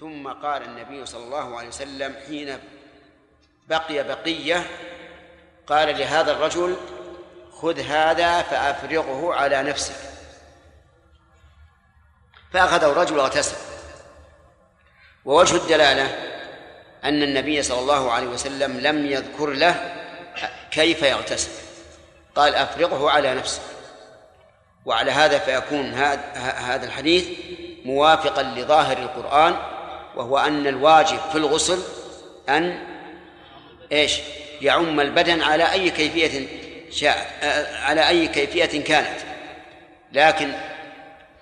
ثم قال النبي صلى الله عليه وسلم حين بقي بقية قال لهذا الرجل خذ هذا فأفرغه على نفسك. فأخذه الرجل واغتسل. ووجه الدلالة أن النبي صلى الله عليه وسلم لم يذكر له كيف يغتسل. قال أفرغه على نفسك. وعلى هذا فيكون هذا الحديث موافقا لظاهر القرآن وهو أن الواجب في الغسل أن إيش؟ يعم البدن على أي كيفية شاء على أي كيفية كانت. لكن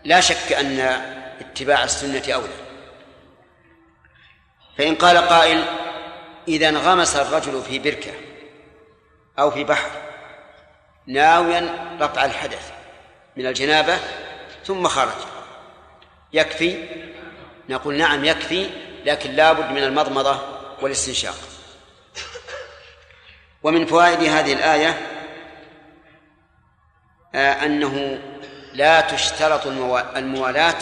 لا شك أن اتباع السنة أولى. فإن قال قائل إذا انغمس الرجل في بركة أو في بحر ناويا رفع الحدث من الجنابة ثم خرج. يكفي نقول نعم يكفي لكن لابد من المضمضة والاستنشاق. ومن فوائد هذه الآية آه، أنه لا تشترط الموالاة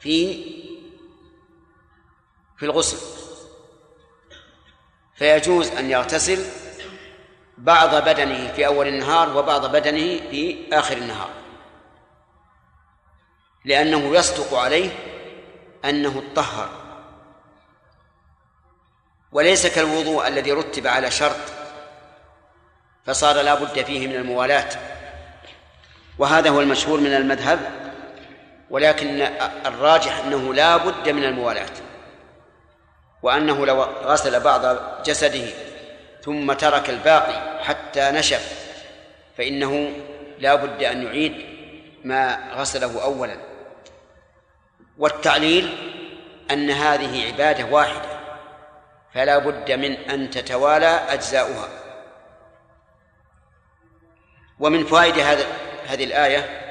في في الغسل. فيجوز أن يغتسل بعض بدنه في أول النهار وبعض بدنه في آخر النهار. لأنه يصدق عليه أنه اطهر وليس كالوضوء الذي رتب على شرط فصار لا بد فيه من الموالاة وهذا هو المشهور من المذهب ولكن الراجح أنه لا بد من الموالاة وأنه لو غسل بعض جسده ثم ترك الباقي حتى نشف فإنه لا بد أن يعيد ما غسله أولا. والتعليل أن هذه عبادة واحدة فلا بد من أن تتوالى أجزاؤها. ومن فوائد هذه الآية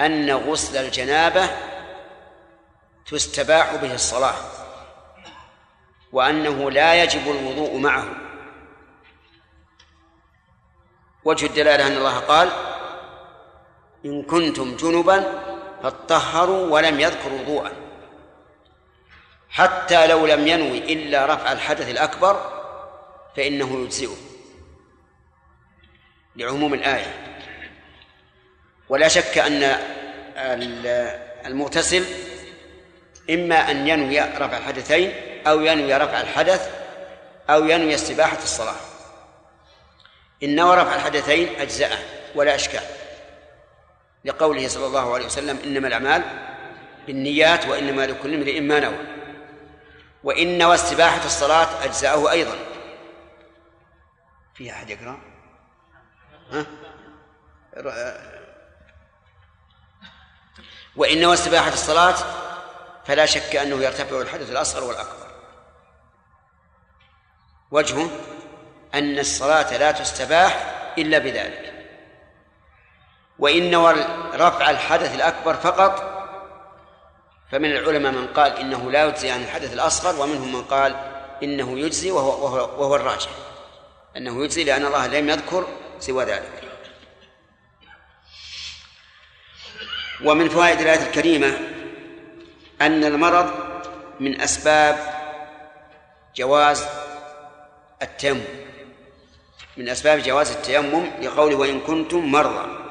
أن غسل الجنابة تستباح به الصلاة وأنه لا يجب الوضوء معه. وجه الدلالة أن الله قال إن كنتم جنبا فاطهروا ولم يذكروا وضوءا حتى لو لم ينوي إلا رفع الحدث الأكبر فإنه يجزئه. لعموم الآية. ولا شك أن المغتسل إما أن ينوي رفع الحدثين أو ينوي رفع الحدث أو ينوي استباحة الصلاة. إن نوى رفع الحدثين أجزأه ولا أشكال. لقوله صلى الله عليه وسلم إنما الأعمال بالنيات وإنما لكل امرئ ما نوى وإن نوى استباحة الصلاة أجزأه أيضا في أحد يقرأ؟ ها؟ وإن نوى استباحة الصلاة فلا شك أنه يرتفع الحدث الأصغر والأكبر وجهه أن الصلاة لا تستباح إلا بذلك وإن نوى رفع الحدث الأكبر فقط فمن العلماء من قال إنه لا يجزي عن الحدث الأصغر ومنهم من قال إنه يجزي وهو, وهو, وهو الراجح أنه يجزي لأن الله لم يذكر سوى ذلك. ومن فوائد الآية الكريمة أن المرض من أسباب جواز التيمم من أسباب جواز التيمم لقوله وإن كنتم مرضى.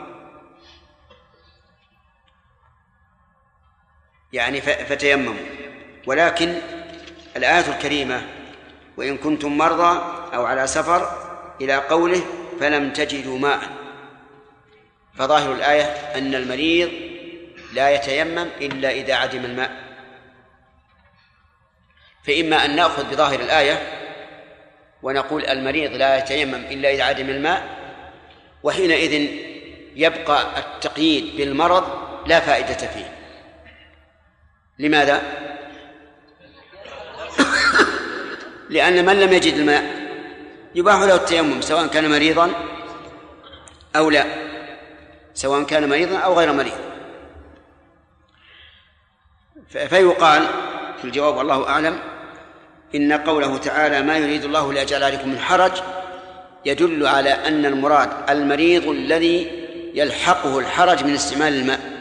يعني فتيمموا. ولكن الآية الكريمة وإن كنتم مرضى أو على سفر إلى قوله فلم تجدوا ماء. فظاهر الآية أن المريض لا يتيمم إلا إذا عدم الماء. فإما أن نأخذ بظاهر الآية ونقول المريض لا يتيمم إلا إذا عدم الماء وحينئذ يبقى التقييد بالمرض لا فائدة فيه. لماذا؟ لأن من لم يجد الماء يباح له التيمم سواء كان مريضا أو لا. سواء كان مريضا أو غير مريض. فيقال في الجواب والله أعلم إن قوله تعالى ما يريد الله ليجعل عليكم من حرج يدل على أن المراد المريض الذي يلحقه الحرج من استعمال الماء.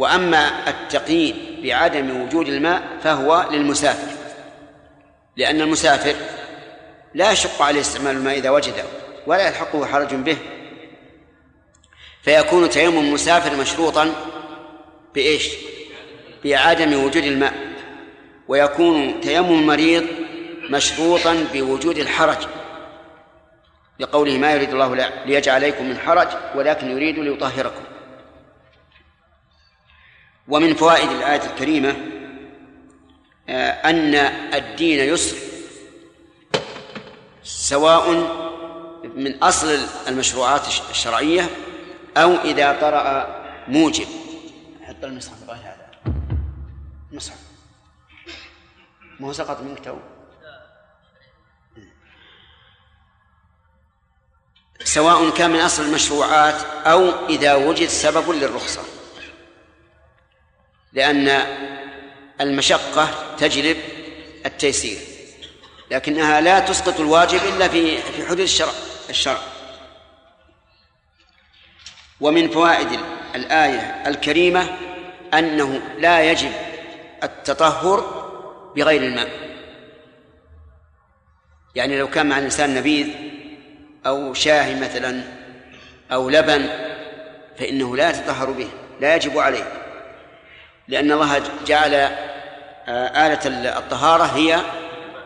وأما التقييد بعدم وجود الماء فهو للمسافر لأن المسافر لا يشق عليه استعمال الماء إذا وجده ولا يلحقه حرج به. فيكون تيمم المسافر مشروطا بإيش؟ بعدم وجود الماء ويكون تيمم المريض مشروطا بوجود الحرج. لقوله ما يريد الله ليجعل عليكم من حرج ولكن يريد ليطهركم. ومن فوائد الآية الكريمة آه، أن الدين يسر سواء من أصل المشروعات الشرعية أو إذا طرأ موجب. حط المصحف غير هذا. المصحف ما هو سقط منك تو؟ سواء كان من أصل المشروعات أو إذا وجد سبب للرخصة. لأن المشقة تجلب التيسير لكنها لا تسقط الواجب إلا في في حدود الشرع الشرع. ومن فوائد الآية الكريمة أنه لا يجب التطهر بغير الماء. يعني لو كان مع الإنسان نبيذ أو شاهي مثلا أو لبن فإنه لا يتطهر به لا يجب عليه. لأن الله جعل آه، آلة الطهارة هي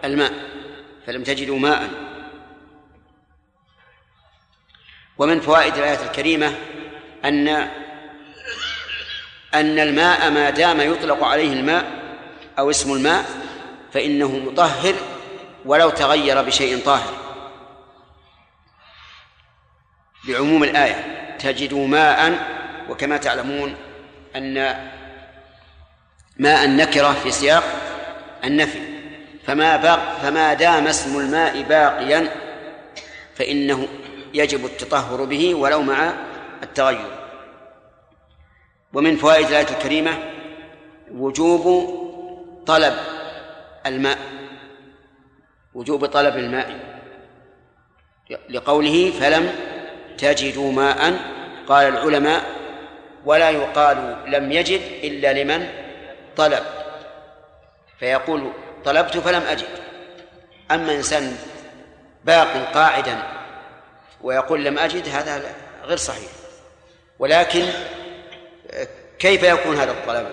الماء فلم تجدوا ماء. ومن فوائد الآية الكريمة أن أن الماء ما دام يطلق عليه الماء أو اسم الماء فإنه مطهر ولو تغير بشيء طاهر. بعموم الآية تجدوا ماء وكما تعلمون أن ماء النكرة في سياق النفي. فما باق فما دام اسم الماء باقيا فإنه يجب التطهر به ولو مع التغير. ومن فوائد الآية الكريمة وجوب طلب الماء وجوب طلب الماء. لقوله فلم تجدوا ماء قال العلماء ولا يقال لم يجد إلا لمن طلب. فيقول طلبت فلم أجد. أما إنسان باق قاعدا ويقول لم أجد هذا غير صحيح. ولكن كيف يكون هذا الطلب؟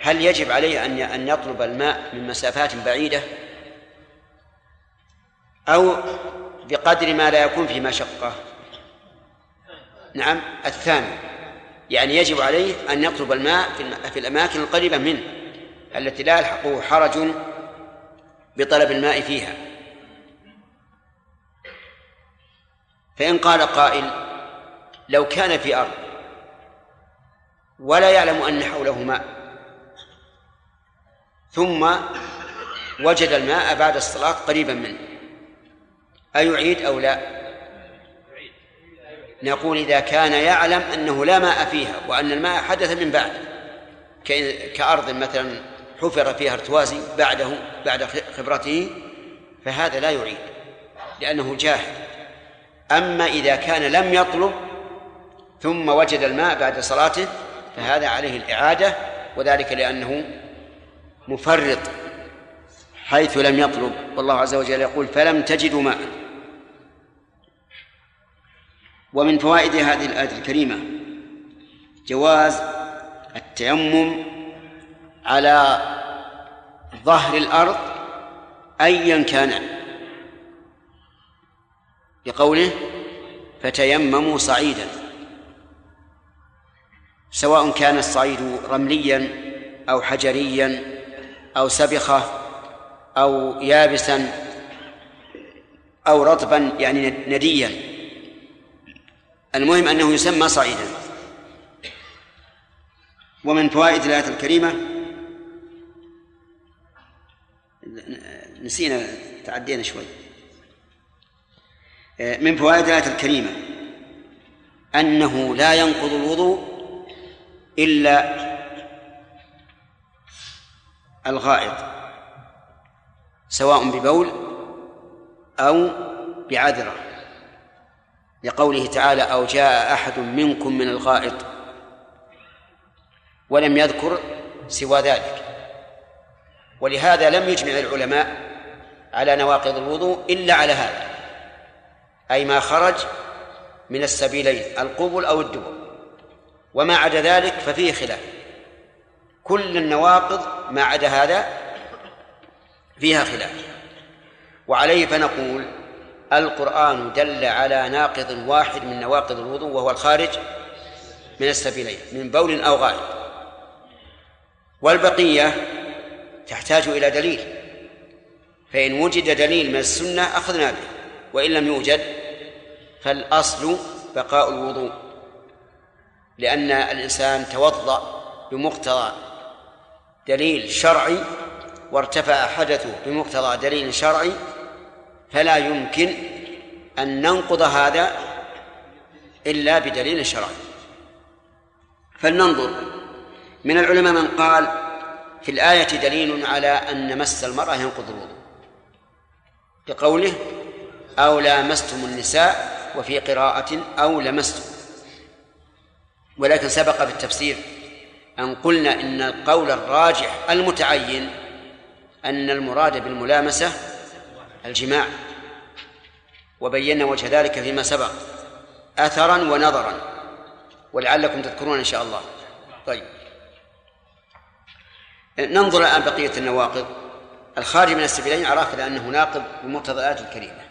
هل يجب عليه أن أن يطلب الماء من مسافات بعيدة؟ أو بقدر ما لا يكون في مشقة؟ نعم الثاني يعني يجب عليه أن يطلب الماء في الأماكن القريبة منه. التي لا يلحقه حرج بطلب الماء فيها. فإن قال قائل لو كان في أرض ولا يعلم أن حوله ماء ثم وجد الماء بعد الصلاة قريبا منه أيعيد أو لا؟ نقول إذا كان يعلم أنه لا ماء فيها وأن الماء حدث من بعد كأرض مثلا حفر فيها ارتوازي بعده بعد خبرته فهذا لا يعيد لأنه جاهل. أما إذا كان لم يطلب ثم وجد الماء بعد صلاته فهذا عليه الإعادة وذلك لأنه مفرط حيث لم يطلب. والله عز وجل يقول فلم تجدوا ماء. ومن فوائد هذه الآية الكريمة جواز التيمم على ظهر الأرض أيا كان. لقوله فتيمموا صعيدا. سواء كان الصعيد رمليا أو حجريا أو سبخة أو يابسا أو رطبا يعني نديا. المهم أنه يسمى صعيدا. ومن فوائد الآية الكريمة نسينا تعدينا شوي. من فوائد الآية الكريمة أنه لا ينقض الوضوء إلا الغائط سواء ببول أو بعذرة. لقوله تعالى أو جاء أحد منكم من الغائط ولم يذكر سوى ذلك. ولهذا لم يجمع العلماء على نواقض الوضوء إلا على هذا أي ما خرج من السبيلين القبل أو الدبر. وما عدا ذلك ففيه خلاف. كل النواقض ما عدا هذا فيها خلاف. وعليه فنقول القرآن دل على ناقض واحد من نواقض الوضوء وهو الخارج من السبيلين من بول أو غائب. والبقية تحتاج إلى دليل. فإن وجد دليل من السنة أخذنا به وإن لم يوجد فالأصل بقاء الوضوء. لأن الإنسان توضأ بمقتضى دليل شرعي وارتفع حدثه بمقتضى دليل شرعي فلا يمكن أن ننقض هذا إلا بدليل شرعي. فلننظر. من العلماء من قال في الآية دليل على أن مس المرأة ينقض الوضوء. بقوله أو لامستم النساء وفي قراءة أو لمستم. ولكن سبق في التفسير أن قلنا إن القول الراجح المتعين أن المراد بالملامسة الجماع. وبينا وجه ذلك فيما سبق أثرا ونظرا. ولعلكم تذكرون إن شاء الله. طيب. ننظر الآن بقية النواقض. الخارج من السبيلين عرفنا أنه ناقض بمقتضى الآية الكريمة.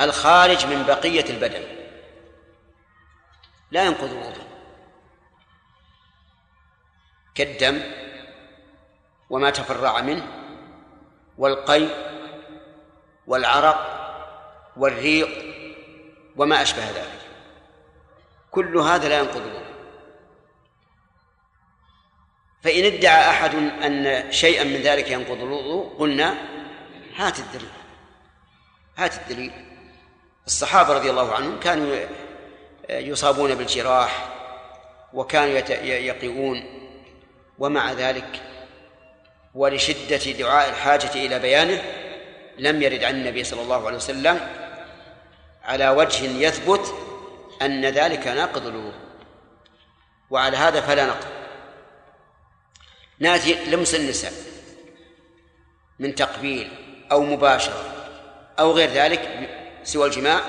الخارج من بقية البدن. لا ينقض الوضوء كالدم وما تفرع منه والقي والعرق والريق وما أشبه ذلك. كل هذا لا ينقض الوضوء فإن ادعى أحد أن شيئا من ذلك ينقض الوضوء قلنا هات الدليل. هات الدليل. الصحابة رضي الله عنهم كانوا يصابون بالجراح وكانوا يقيئون ومع ذلك ولشدة دعاء الحاجة إلى بيانه لم يرد عن النبي صلى الله عليه وسلم على وجه يثبت أن ذلك ناقض الوضوء. وعلى هذا فلا نقض. ناتي لمس النساء من تقبيل أو مباشرة أو غير ذلك سوى الجماع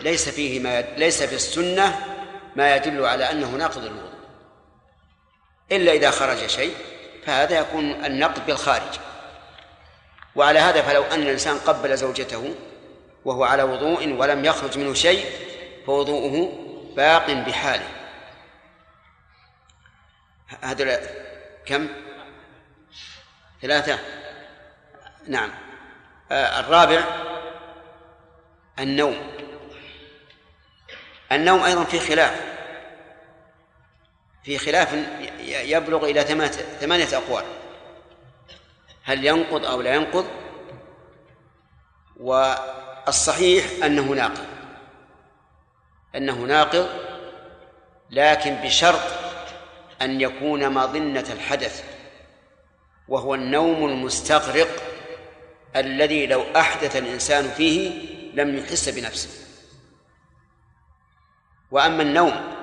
ليس فيه ما ليس في السنة ما يدل على أنه ناقض الوضوء. إلا إذا خرج شيء فهذا يكون النقد بالخارج. وعلى هذا فلو أن الإنسان قبل زوجته وهو على وضوء ولم يخرج منه شيء فوضوءه باق بحاله. هذا كم؟ ثلاثة. نعم. آه الرابع النوم. النوم أيضا في خلاف. في خلاف يبلغ إلى ثمانية أقوال. هل ينقض أو لا ينقض؟ والصحيح أنه ناقض. أنه ناقض لكن بشرط أن يكون مظنة الحدث وهو النوم المستغرق الذي لو أحدث الإنسان فيه لم يحس بنفسه. وأما النوم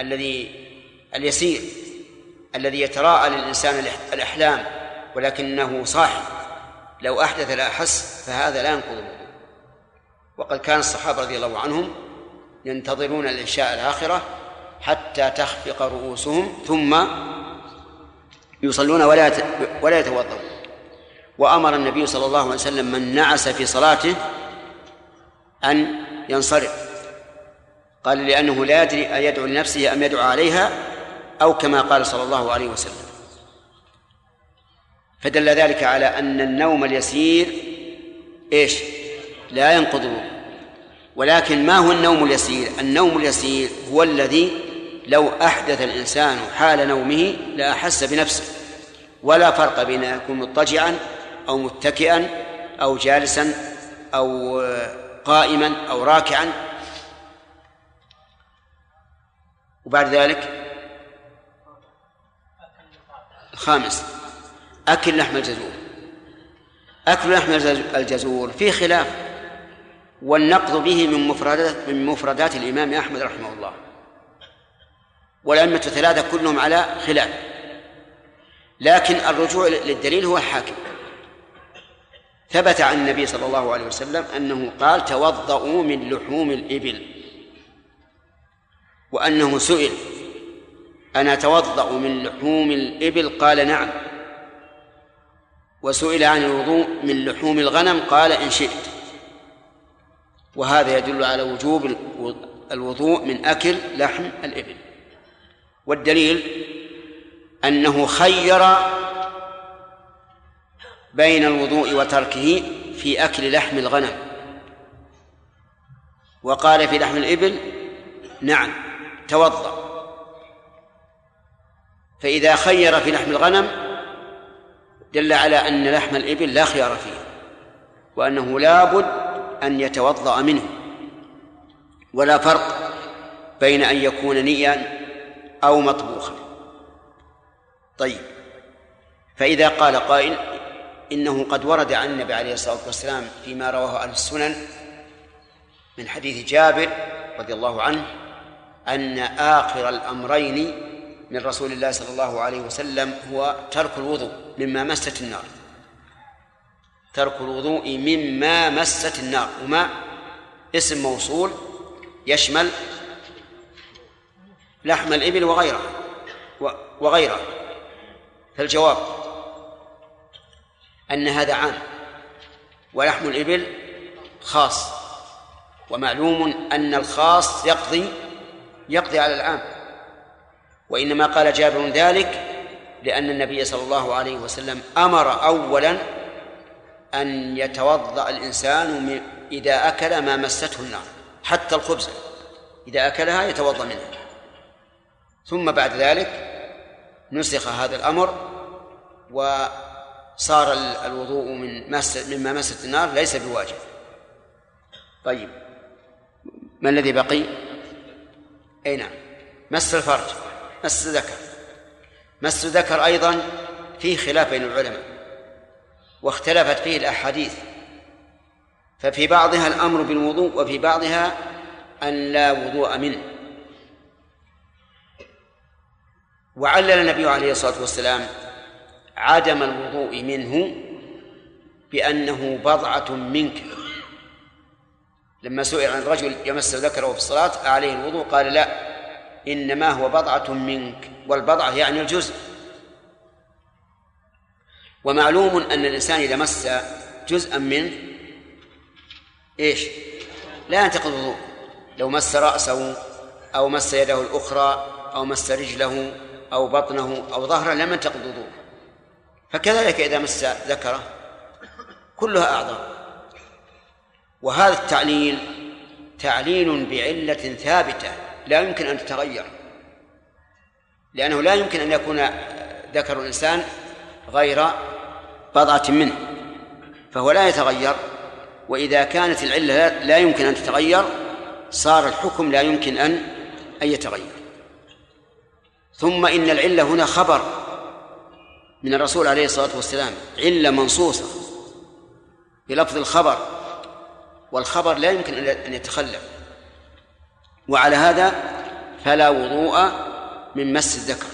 الذي اليسير الذي يتراءى للإنسان الأحلام ولكنه صاحي لو أحدث لا أحس فهذا لا ينقض وقد كان الصحابة رضي الله عنهم ينتظرون العشاء الآخرة حتى تخفق رؤوسهم ثم يصلون ولا ولا يتوضؤون. وأمر النبي صلى الله عليه وسلم من نعس في صلاته أن ينصرف. قال لأنه لا يدري أيدعو لنفسه أم يدعو عليها أو كما قال صلى الله عليه وسلم. فدل ذلك على أن النوم اليسير إيش؟ لا ينقض ولكن ما هو النوم اليسير؟ النوم اليسير هو الذي لو أحدث الإنسان حال نومه لأحس بنفسه ولا فرق بين أن يكون مضطجعا أو متكئا أو جالسا أو قائما أو راكعا. وبعد ذلك الخامس أكل لحم الجزور. أكل لحم الجزور فيه خلاف والنقض به من مفردات من مفردات الإمام أحمد رحمه الله. والأئمة الثلاثة كلهم على خلاف. لكن الرجوع للدليل هو الحاكم ثبت عن النبي صلى الله عليه وسلم أنه قال توضؤوا من لحوم الإبل. وأنه سئل أنا أتوضأ من لحوم الإبل؟ قال نعم. وسئل عن الوضوء من لحوم الغنم؟ قال إن شئت. وهذا يدل على وجوب الوضوء من أكل لحم الإبل. والدليل أنه خير بين الوضوء وتركه في أكل لحم الغنم. وقال في لحم الإبل نعم توضأ. فإذا خير في لحم الغنم دل على أن لحم الإبل لا خيار فيه وأنه لا بد أن يتوضأ منه. ولا فرق بين أن يكون نيا أو مطبوخا طيب. فإذا قال قائل إنه قد ورد عن النبي عليه الصلاة والسلام فيما رواه أهل السنن من حديث جابر رضي الله عنه أن آخر الأمرين من رسول الله صلى الله عليه وسلم هو ترك الوضوء مما مست النار. ترك الوضوء مما مست النار. وما؟ اسم موصول يشمل لحم الإبل وغيره. وغيره. فالجواب أن هذا عام. ولحم الإبل خاص. ومعلوم أن الخاص يقضي يقضي على العام. وإنما قال جابر ذلك لأن النبي صلى الله عليه وسلم أمر أولا أن يتوضأ الإنسان إذا أكل ما مسته النار حتى الخبز. إذا أكلها يتوضأ منها ثم بعد ذلك نسخ هذا الأمر وصار الوضوء من مس مما مست النار ليس بواجب. طيب. ما الذي بقي؟ أي نعم. مس الفرج مس الذكر. مس الذكر أيضا فيه خلاف بين العلماء واختلفت فيه الأحاديث. ففي بعضها الأمر بالوضوء وفي بعضها أن لا وضوء منه. وعلل النبي عليه الصلاة والسلام عدم الوضوء منه بأنه بضعة منك. لما سئل عن رجل يمس ذكره في الصلاة عليه الوضوء قال لا إنما هو بضعة منك والبضعة يعني الجزء. ومعلوم أن الإنسان إذا مس جزءا منه إيش؟ لا ينتقض الوضوء. لو مس رأسه أو مس يده الأخرى أو مس رجله أو بطنه أو ظهره لم ينتقض الوضوء فكذلك إذا مس ذكره كلها أعضاء وهذا التعليل تعليل بعلة ثابتة لا يمكن أن تتغير. لأنه لا يمكن أن يكون ذكر الإنسان غير بضعة منه. فهو لا يتغير وإذا كانت العلة لا يمكن أن تتغير صار الحكم لا يمكن أن أن يتغير. ثم إن العلة هنا خبر من الرسول عليه الصلاة والسلام. علة منصوصة بلفظ الخبر والخبر لا يمكن أن يتخلف وعلى هذا فلا وضوء من مس الذكر.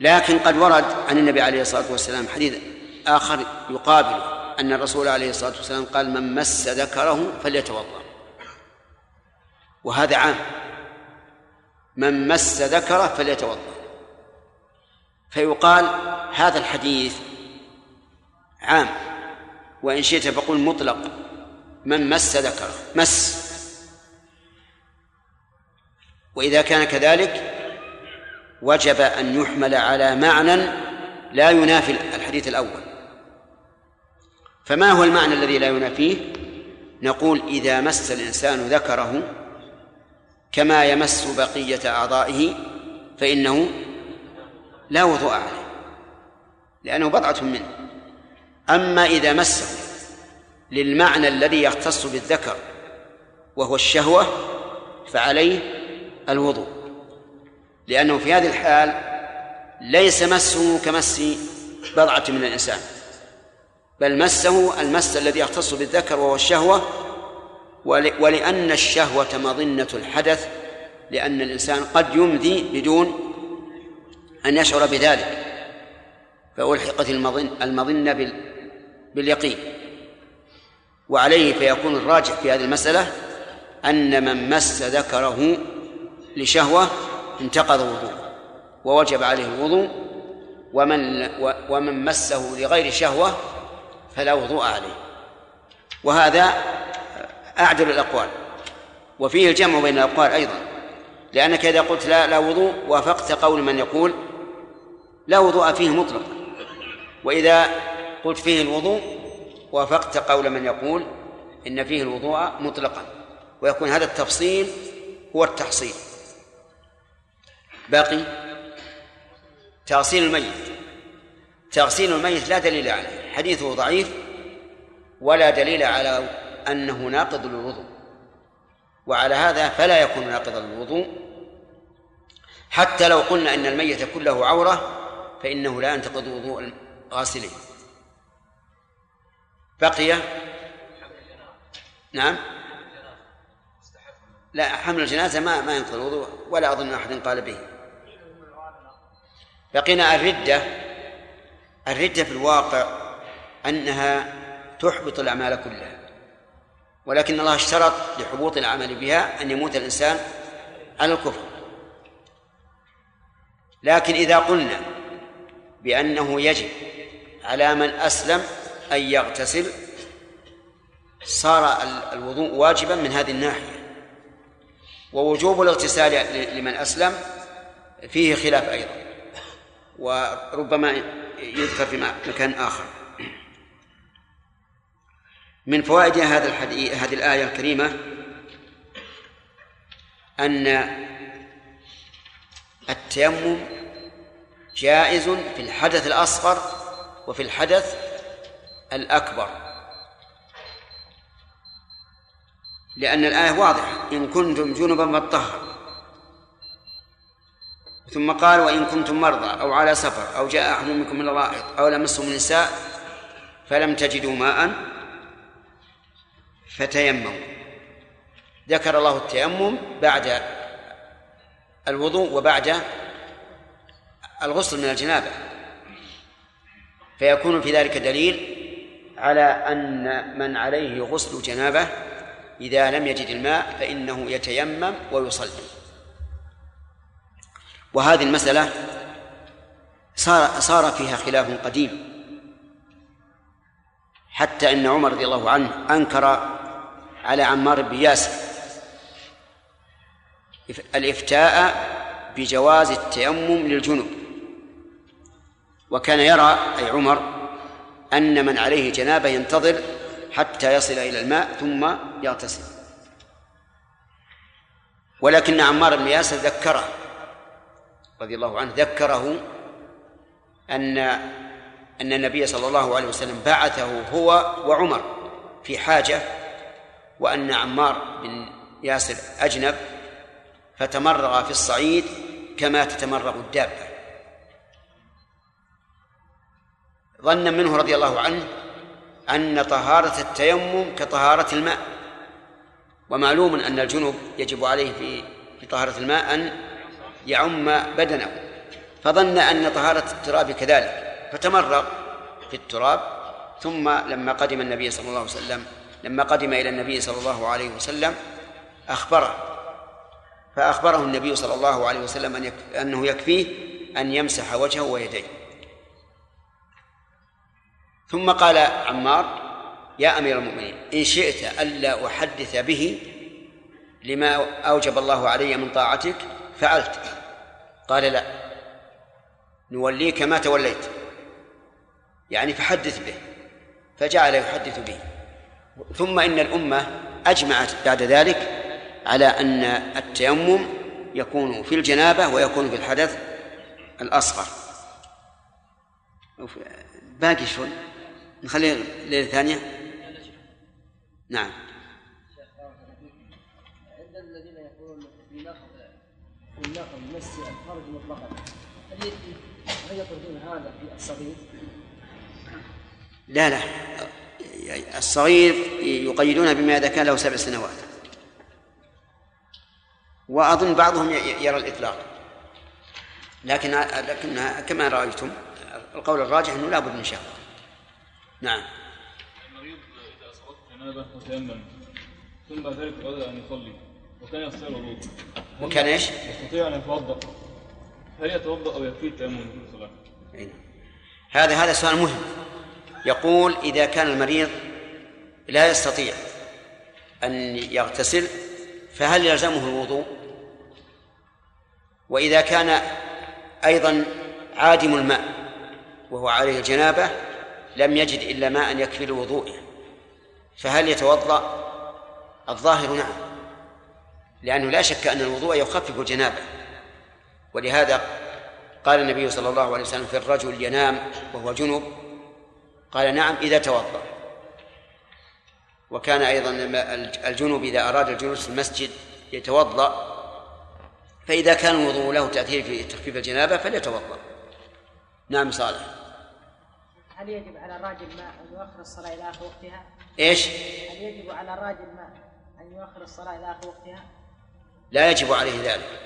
لكن قد ورد عن النبي عليه الصلاة والسلام حديث آخر يقابل أن الرسول عليه الصلاة والسلام قال من مس ذكره فليتوضأ. وهذا عام. من مس ذكره فليتوضأ. فيقال هذا الحديث عام وإن شئت فقل مطلق. من مس ذكره مس. وإذا كان كذلك وجب أن يحمل على معنى لا ينافي الحديث الأول. فما هو المعنى الذي لا ينافيه؟ نقول إذا مس الإنسان ذكره كما يمس بقية أعضائه فإنه لا وضوء عليه لأنه بضعة منه. أما إذا مسه للمعنى الذي يختص بالذكر وهو الشهوة فعليه الوضوء لأنه في هذه الحال ليس مسه كمس بضعة من الإنسان بل مسه المس الذي يختص بالذكر وهو الشهوة ولأن الشهوة مظنة الحدث لأن الإنسان قد يمضي بدون أن يشعر بذلك فألحقت المظن المظنة باليقين. وعليه فيكون الراجح في هذه المسألة أن من مس ذكره لشهوة انتقض وضوءه ووجب عليه الوضوء ومن ومن مسه لغير شهوة فلا وضوء عليه. وهذا أعدل الأقوال. وفيه الجمع بين الأقوال أيضا. لأنك إذا قلت لا لا وضوء وافقت قول من يقول لا وضوء فيه مطلقا وإذا قلت فيه الوضوء وافقت قول من يقول إن فيه الوضوء مطلقا. ويكون هذا التفصيل هو التحصيل. باقي تغسيل الميت. تغسيل الميت لا دليل عليه. حديثه ضعيف ولا دليل على أنه ناقض للوضوء وعلى هذا فلا يكون ناقضا للوضوء حتى لو قلنا أن الميت كله عورة فإنه لا ينتقض وضوء الغاسلين. بقي؟ نعم. لا حمل الجنازة ما ما ينقض الوضوء ولا أظن أحد قال به. بقينا الردة. الردة في الواقع أنها تحبط الأعمال كلها. ولكن الله اشترط لحبوط العمل بها أن يموت الإنسان على الكفر. لكن إذا قلنا بأنه يجب على من أسلم أن يغتسل صار الوضوء واجبا من هذه الناحية. ووجوب الاغتسال لمن أسلم فيه خلاف أيضا وربما يذكر في مكان آخر. من فوائد هذا الحديث هذه الآية الكريمة أن التيمم جائز في الحدث الأصغر وفي الحدث الأكبر. لأن الآية واضحة. إن كنتم جنبا فاطهروا ثم قال وإن كنتم مرضى أو على سفر أو جاء أحد منكم من الغائط أو لمسهم النساء فلم تجدوا ماء فتيمموا ذكر الله التيمم بعد الوضوء وبعد الغسل من الجنابة. فيكون في ذلك دليل على أن من عليه غسل جنابة إذا لم يجد الماء فإنه يتيمم ويصلي. وهذه المسألة صار صار فيها خلاف قديم. حتى إن عمر رضي الله عنه أنكر على عمار بن ياسر. الإفتاء بجواز التيمم للجنوب وكان يرى أي عمر أن من عليه جنابة ينتظر حتى يصل إلى الماء ثم يغتسل. ولكن عمار بن ياسر ذكره رضي الله عنه ذكره أن أن النبي صلى الله عليه وسلم بعثه هو وعمر في حاجة وأن عمار بن ياسر أجنب فتمرغ في الصعيد كما تتمرغ الدابة. ظنا منه رضي الله عنه أن طهارة التيمم كطهارة الماء. ومعلوم أن الجنوب يجب عليه في في طهارة الماء أن يعم بدنه. فظن أن طهارة التراب كذلك. فتمرغ في التراب ثم لما قدم النبي صلى الله عليه وسلم لما قدم إلى النبي صلى الله عليه وسلم أخبره فأخبره النبي صلى الله عليه وسلم أن أنه يكفيه أن يمسح وجهه ويديه. ثم قال عمار يا أمير المؤمنين إن شئت ألا أحدث به لما أوجب الله علي من طاعتك فعلت. قال لا نوليك ما توليت. يعني فحدث به فجعل يحدث به. ثم إن الأمة أجمعت بعد ذلك على أن التيمم يكون في الجنابة ويكون في الحدث الأصغر. باقي شوي. نخلي الليلة الثانية نعم. النقل مس الفرج مطلقا هل يطردون هذا في الصغير؟ لا لا. الصغير يقيدون بما إذا كان له سبع سنوات. وأظن بعضهم يرى الإطلاق. لكن لكن كما رأيتم القول الراجح أنه لابد من شهوة. نعم. المريض إذا أصابته جنابة وتيمم ثم بعد ذلك أراد أن يصلي وكان يستطيع الوضوء. وكان إيش؟ يستطيع أن يتوضأ؟ هل يتوضأ أو يكفيه التيمم في الصلاة؟ نعم. هذا هذا سؤال مهم. يقول إذا كان المريض لا يستطيع أن يغتسل فهل يلزمه الوضوء؟ وإذا كان أيضا عادم الماء وهو عليه الجنابة لم يجد إلا ماء يكفي لوضوئه فهل يتوضأ؟ الظاهر نعم لأنه لا شك أن الوضوء يخفف الجنابة ولهذا قال النبي صلى الله عليه وسلم في الرجل ينام وهو جنب قال نعم إذا توضأ. وكان أيضا الجنوب إذا أراد الجلوس في المسجد يتوضأ. فإذا كان الوضوء له تأثير في تخفيف الجنابة فليتوضأ. نعم صالح. هل يجب على الراجل الماء أن يؤخر الصلاة إلى آخر وقتها؟ إيش؟ هل يجب على الراجل الماء أن يؤخر الصلاة إلى آخر وقتها؟ لا يجب عليه ذلك.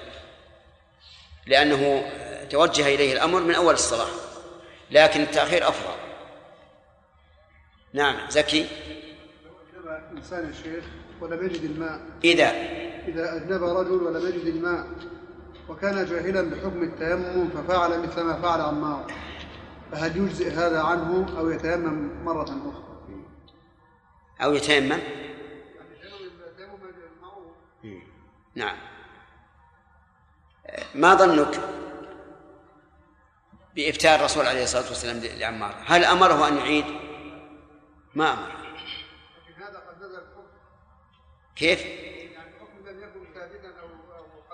لأنه توجه إليه الأمر من أول الصلاة. لكن التأخير أفضل. نعم زكي. إنسان الشيخ ولم يجد الماء إذا. إذا أجنب رجل ولم يجد الماء وكان جاهلا بحكم التيمم ففعل مثل ما فعل عمار فهل يجزئ هذا عنه أو يتيمم مرة أخرى؟ أو يتيمم؟ نعم. ما ظنك بإفتاء الرسول عليه الصلاة والسلام لعمار؟ هل أمره أن يعيد؟ ما أمر. هذا قد نزل الحكم كيف؟ الحكم لم يكن أو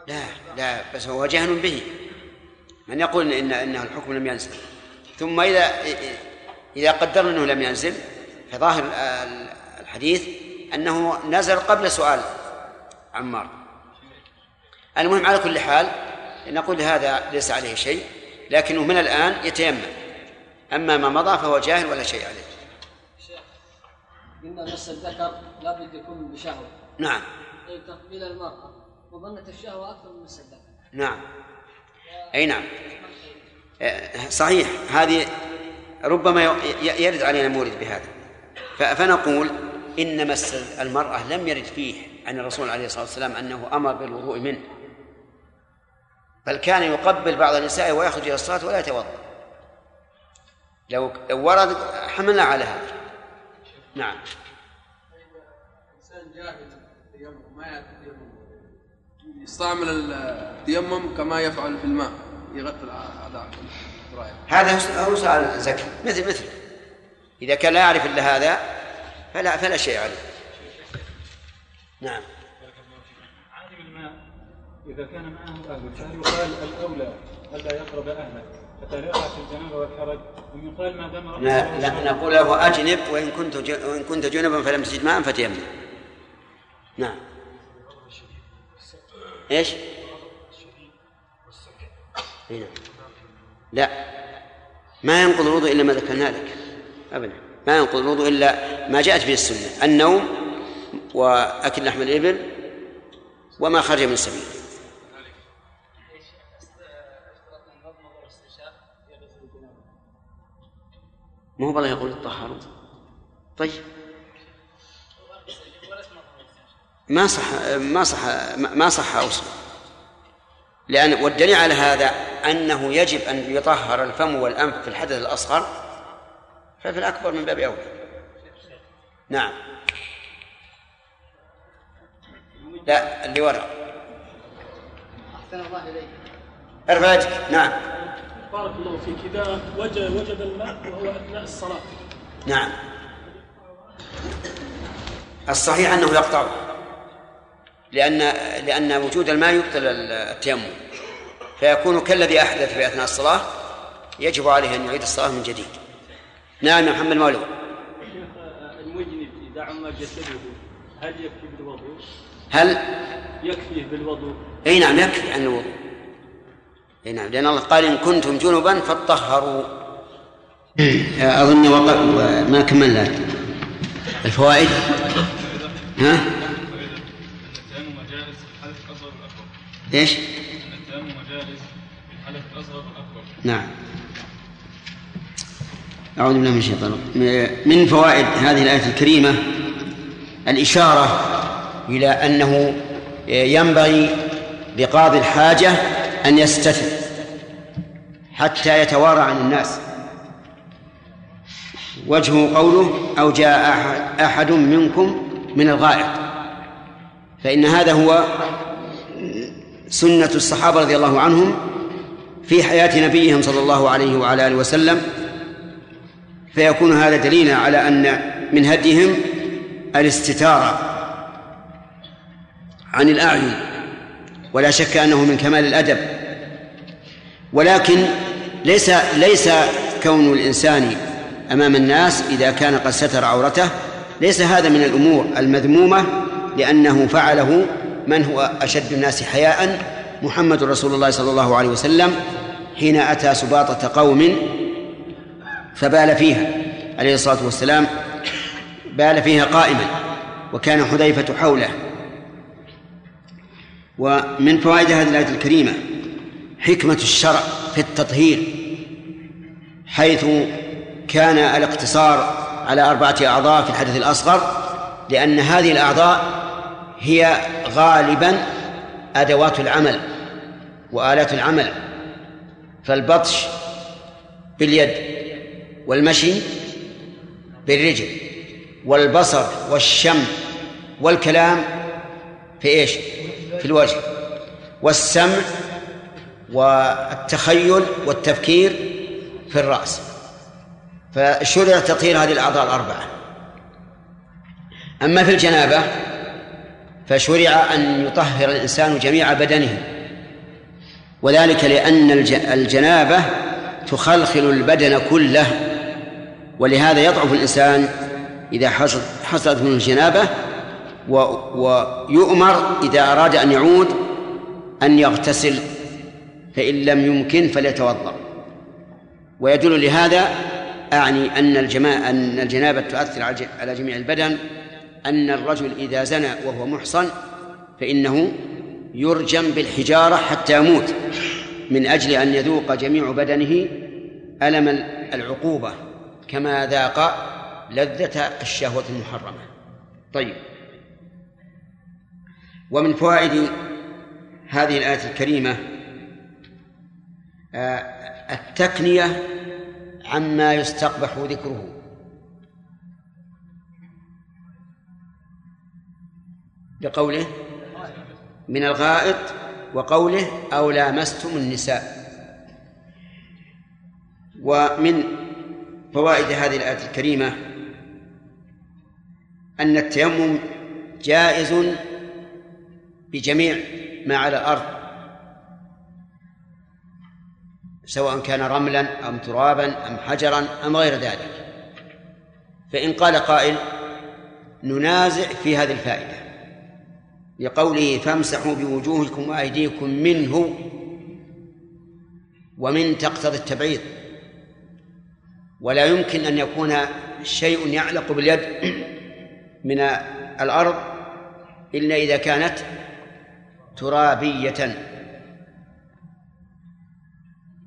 لا لا بس هو جهل به. من يقول إن إنه الحكم لم ينزل. ثم إذا إذا قدرنا أنه لم ينزل فظاهر الحديث أنه نزل قبل سؤال عمار. المهم على كل حال نقول هذا ليس عليه شيء لكنه من الآن يتيمم. أما ما مضى فهو جاهل ولا شيء عليه. قلنا مس الذكر لابد يكون بشهوة. نعم. أي تقبيل المرأة وظنة الشهوة أكثر من مس الذكر نعم أي نعم. صحيح. هذه ربما يرد علينا مورد بهذا. فنقول إن مس المرأة لم يرد فيه عن الرسول عليه الصلاة والسلام أنه أمر بالوضوء منه. بل كان يقبل بعض النساء ويخرج إلى الصلاة ولا يتوضأ. لو ورد حملنا على هذا. نعم. إنسان جاهل ما يستعمل التيمم كما يفعل في الماء يغطي الأعضاء هذا هو سؤال زكي. مثل مثل. إذا كان لا يعرف إلا هذا فلا فلا شيء عليه. نعم. عالم الماء إذا كان معه أهل فهل يقال الأولى ألا يقرب أهله. الجنابة والحرج. ما دام لا, لا نقول له أجنب وإن كنت وإن كنت جنبا فلم تجد ماء فتيمم نعم. إيش؟ هنا. لا. ما ينقض الوضوء إلا ما ذكرنا لك. أبدا. ما ينقض الوضوء إلا ما جاءت به السنة. النوم واكل لحم الإبل وما خرج من السبيل. ما هو الله يقول تطهروا طيب. ما صح ما صح ما صح أوصل لأن والدليل على هذا أنه يجب أن يطهر الفم والأنف في الحدث الأصغر ففي الأكبر من باب أولى نعم. لا اللي وراء أحسن الله إليك. أرفع نعم. بارك الله فيك. إذا وجد وجد الماء وهو أثناء الصلاة. نعم. الصحيح أنه يقطعه لأن لأن وجود الماء يبطل التيمم. فيكون كالذي أحدث في أثناء الصلاة يجب عليه أن يعيد الصلاة من جديد. نعم يا محمد مولود المجنب إذا عم جسده هل يكفي بالوضوء؟ هل؟ يكفيه بالوضوء. أي نعم يكفي عن الوضوء. اي نعم لأن الله قال إن كنتم جنبا فطهروا أظن وقع ما كملنا. الفوائد. ها؟ إيش؟ نعم. أعوذ بالله من الشيطان. من فوائد هذه الآية الكريمة الإشارة إلى أنه ينبغي لقاضي الحاجة أن يستتر حتى يتوارى عن الناس. وجهه قوله أو جاء أحد, منكم من الغائط. فإن هذا هو سنة الصحابة رضي الله عنهم في حياة نبيهم صلى الله عليه وعلى آله وسلم. فيكون هذا دليلا على أن من هديهم الاستتارة عن الأعين. ولا شك أنه من كمال الأدب. ولكن ليس ليس كون الإنسان أمام الناس إذا كان قد ستر عورته ليس هذا من الأمور المذمومة لأنه فعله من هو أشد الناس حياء محمد رسول الله صلى الله عليه وسلم حين أتى سباطة قوم فبال فيها. عليه الصلاة والسلام بال فيها قائما وكان حذيفة حوله. ومن فوائد هذه الآية الكريمة حكمة الشرع في التطهير حيث كان الاقتصار على أربعة أعضاء في الحدث الأصغر لأن هذه الأعضاء هي غالبا أدوات العمل وآلات العمل فالبطش باليد والمشي بالرجل والبصر والشم والكلام في إيش؟ في الوجه. والسمع والتخيل والتفكير في الرأس. فشرع تطهير هذه الأعضاء الأربعة؟ أما في الجنابة فشرع أن يطهر الإنسان جميع بدنه. وذلك لأن الجنابة تخلخل البدن كله. ولهذا يضعف الإنسان إذا حصلت منه الجنابة ويؤمر إذا أراد أن يعود أن يغتسل فإن لم يمكن فليتوضأ. ويدل لهذا أعني أن الجماعة أن الجنابة تؤثر على جميع البدن أن الرجل إذا زنى وهو محصن فإنه يرجم بالحجارة حتى يموت من أجل أن يذوق جميع بدنه ألم العقوبة كما ذاق لذة الشهوة المحرمة. طيب. ومن فوائد هذه الآية الكريمة آه، التكنية عما يستقبح ذكره. بقوله من الغائط وقوله أو لامستم النساء. ومن فوائد هذه الآية الكريمة أن التيمم جائز بجميع ما على الأرض سواء كان رملا أم ترابا أم حجرا أم غير ذلك. فإن قال قائل ننازع في هذه الفائدة لقوله فامسحوا بوجوهكم وأيديكم منه ومن تقتضي التبعيض. ولا يمكن أن يكون شيء يعلق باليد من الأرض إلا إذا كانت ترابية.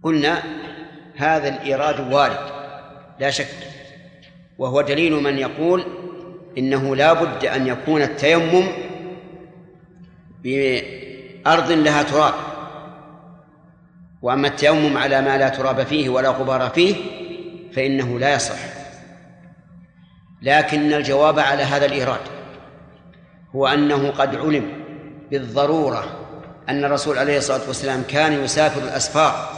قلنا هذا الإيراد وارد لا شك وهو دليل من يقول إنه لا بد أن يكون التيمم بأرض لها تراب. وأما التيمم على ما لا تراب فيه ولا غبار فيه فإنه لا يصح. لكن الجواب على هذا الإيراد هو أنه قد علم بالضرورة أن الرسول عليه الصلاة والسلام كان يسافر الأسفار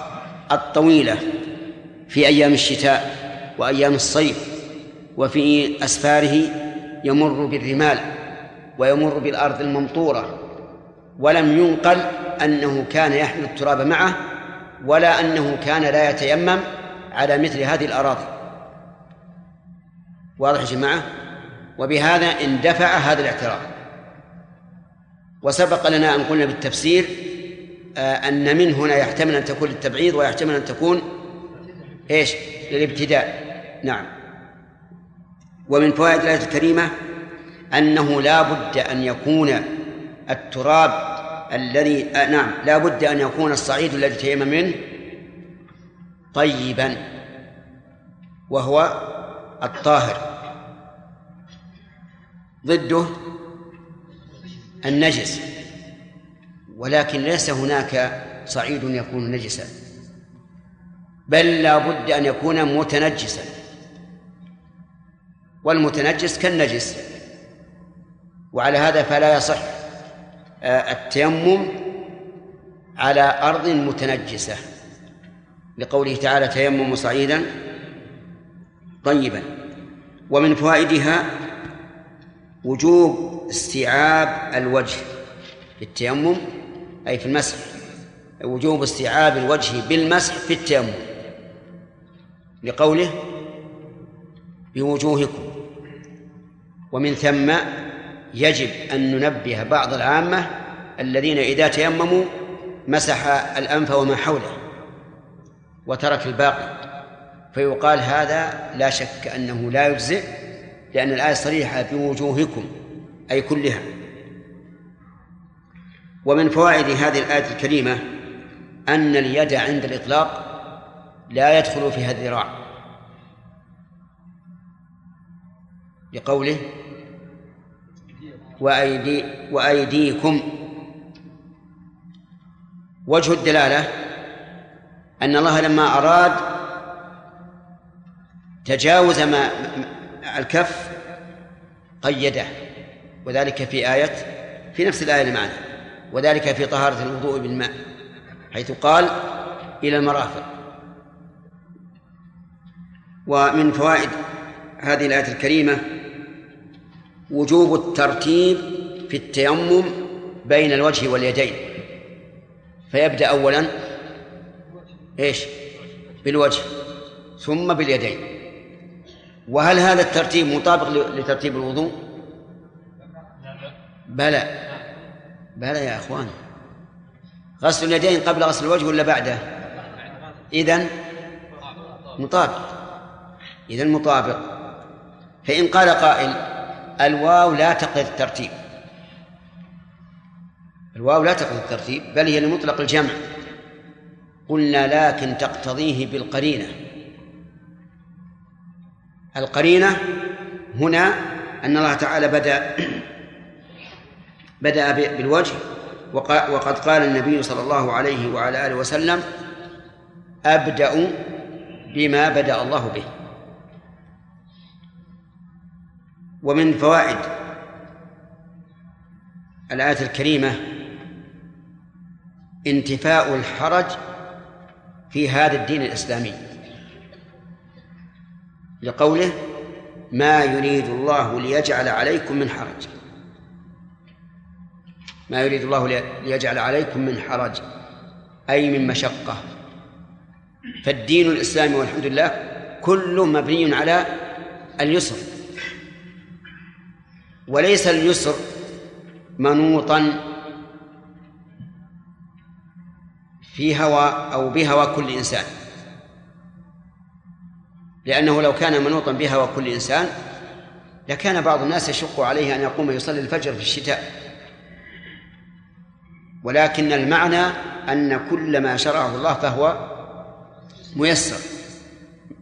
الطويلة في أيام الشتاء وأيام الصيف وفي أسفاره يمر بالرمال ويمر بالأرض الممطورة ولم ينقل أنه كان يحمل التراب معه ولا أنه كان لا يتيمم على مثل هذه الأراضي. واضح يا جماعة؟ وبهذا اندفع هذا الاعتراض. وسبق لنا أن قلنا بالتفسير آه، أن من هنا يحتمل أن تكون للتبعيض ويحتمل أن تكون إيش؟ للابتداء. نعم. ومن فوائد الآية الكريمة أنه لا بد أن يكون التراب الذي آه نعم لا بد أن يكون الصعيد الذي تيمم منه طيبا وهو الطاهر. ضده النجس. ولكن ليس هناك صعيد يكون نجسا. بل لا بد أن يكون متنجسا. والمتنجس كالنجس. وعلى هذا فلا يصح آه، التيمم على أرض متنجسة. لقوله تعالى تيمم صعيدا طيبا. ومن فوائدها وجوب استيعاب الوجه في التيمم أي في المسح. وجوب استيعاب الوجه بالمسح في التيمم. لقوله بوجوهكم. ومن ثم يجب أن ننبه بعض العامة الذين إذا تيمموا مسح الأنف وما حوله وترك الباقي. فيقال هذا لا شك أنه لا يجزئ لأن الآية صريحة بوجوهكم. أي كلها. ومن فوائد هذه الآية الكريمة أن اليد عند الإطلاق لا يدخل فيها الذراع. لقوله وأيدي وأيديكم. وجه الدلالة أن الله لما أراد تجاوز ما الكف قيده. وذلك في آية في نفس الآية اللي معنا وذلك في طهارة الوضوء بالماء حيث قال إلى المرافق ومن فوائد هذه الآية الكريمة وجوب الترتيب في التيمم بين الوجه واليدين فيبدأ أولا إيش؟ بالوجه ثم باليدين وهل هذا الترتيب مطابق لترتيب الوضوء؟ بلى. بلى يا اخوان غسل اليدين قبل غسل الوجه ولا بعده؟ إذن مطابق. إذن مطابق. فإن قال قائل الواو لا تقتضي الترتيب. الواو لا تقتضي الترتيب بل هي لمطلق الجمع. قلنا لكن تقتضيه بالقرينة. القرينة هنا أن الله تعالى بدأ بدأ بالوجه. وقد قال النبي صلى الله عليه وعلى آله وسلم أبدأ بما بدأ الله به. ومن فوائد الآية الكريمة انتفاء الحرج في هذا الدين الإسلامي. لقوله ما يريد الله ليجعل عليكم من حرج. ما يريد الله ليجعل عليكم من حرج أي من مشقة. فالدين الإسلامي والحمد لله كله مبني على اليسر. وليس اليسر منوطا في هوى أو بهوى كل إنسان. لأنه لو كان منوطا بهوى كل إنسان لكان بعض الناس يشق عليه أن يقوم يصلي الفجر في الشتاء. ولكن المعنى أن كل ما شرعه الله فهو ميسر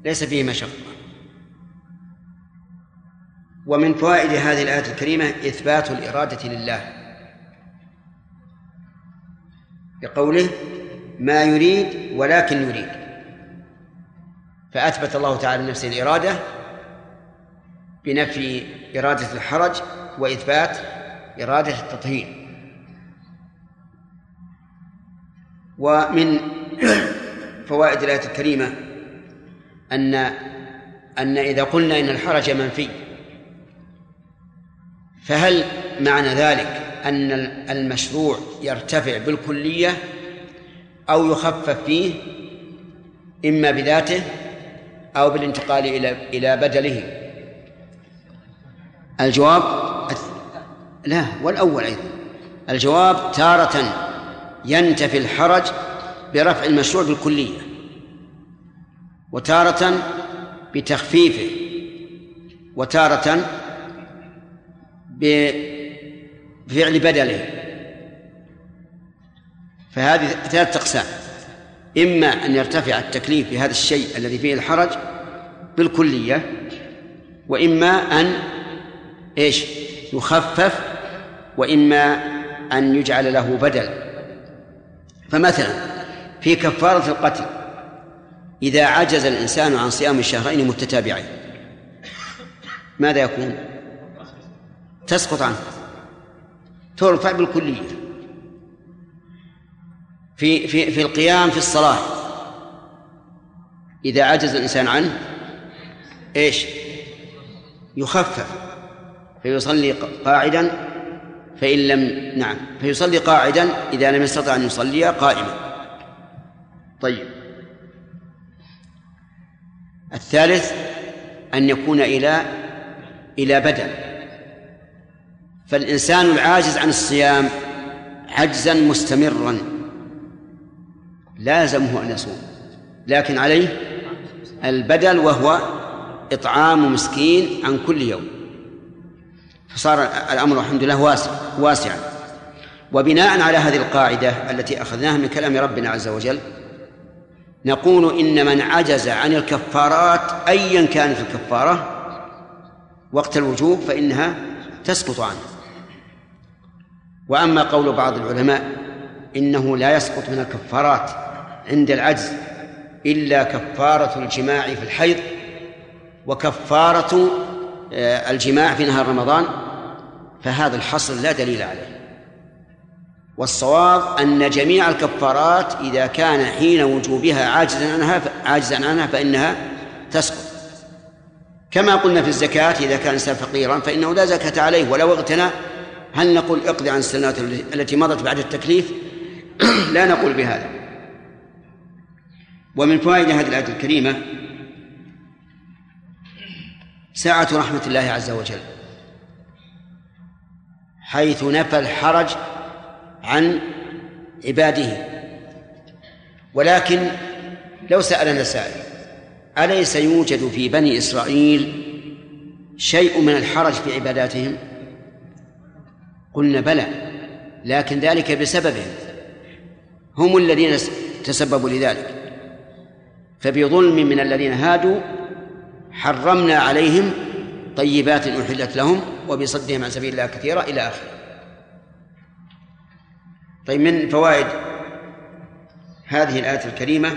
ليس فيه مشقة. ومن فوائد هذه الآية الكريمة إثبات الإرادة لله. بقوله ما يريد ولكن يريد. فأثبت الله تعالى لنفسه الإرادة بنفي إرادة الحرج وإثبات إرادة التطهير. ومن فوائد الآية الكريمة أن أن إذا قلنا إن الحرج منفي فهل معنى ذلك أن المشروع يرتفع بالكلية أو يخفف فيه إما بذاته أو بالانتقال إلى إلى بدله؟ الجواب لا والأول أيضا. الجواب تارة ينتفي الحرج برفع المشروع بالكلية وتارة بتخفيفه وتارة بفعل بدله. فهذه ثلاث أقسام. إما أن يرتفع التكليف بهذا الشيء الذي فيه الحرج بالكلية وإما أن إيش؟ يخفف وإما أن يجعل له بدل. فمثلا في كفارة القتل إذا عجز الإنسان عن صيام الشهرين متتابعين ماذا يكون؟ تسقط عنه ترفع بالكلية في في في القيام في الصلاة إذا عجز الإنسان عنه إيش؟ يخفف فيصلي قاعدا فإن لم نعم فيصلي قاعدا إذا لم يستطع أن يصلي قائما. طيب. الثالث أن يكون إلى إلى بدل فالإنسان العاجز عن الصيام عجزا مستمرا. لازمه أن يصوم لكن عليه البدل وهو إطعام مسكين عن كل يوم. فصار الأمر الحمد لله واسع واسعا. وبناء على هذه القاعدة التي أخذناها من كلام ربنا عز وجل نقول إن من عجز عن الكفارات أيا كانت الكفارة وقت الوجوب فإنها تسقط عنه. وأما قول بعض العلماء إنه لا يسقط من الكفارات عند العجز إلا كفارة الجماع في الحيض وكفارة آه، الجماع في نهار رمضان فهذا الحصر لا دليل عليه. والصواب أن جميع الكفارات إذا كان حين وجوبها عاجزا عنها عاجزا عنها فإنها تسقط. كما قلنا في الزكاة إذا كان الإنسان فقيرا فإنه لا زكاة عليه ولو اغتنى. هل نقول اقضي عن السنوات التي مضت بعد التكليف؟ لا نقول بهذا. ومن فوائد هذه الآية الكريمة سعة رحمة الله عز وجل. حيث نفى الحرج عن عباده. ولكن لو سألنا سائل أليس يوجد في بني إسرائيل شيء من الحرج في عباداتهم؟ قلنا بلى لكن ذلك بسببهم. هم الذين تسببوا لذلك. فبظلم من الذين هادوا حرمنا عليهم طيبات أحلت لهم وبصدهم عن سبيل الله كثيرا إلى آخره. طيب من فوائد هذه الآية الكريمة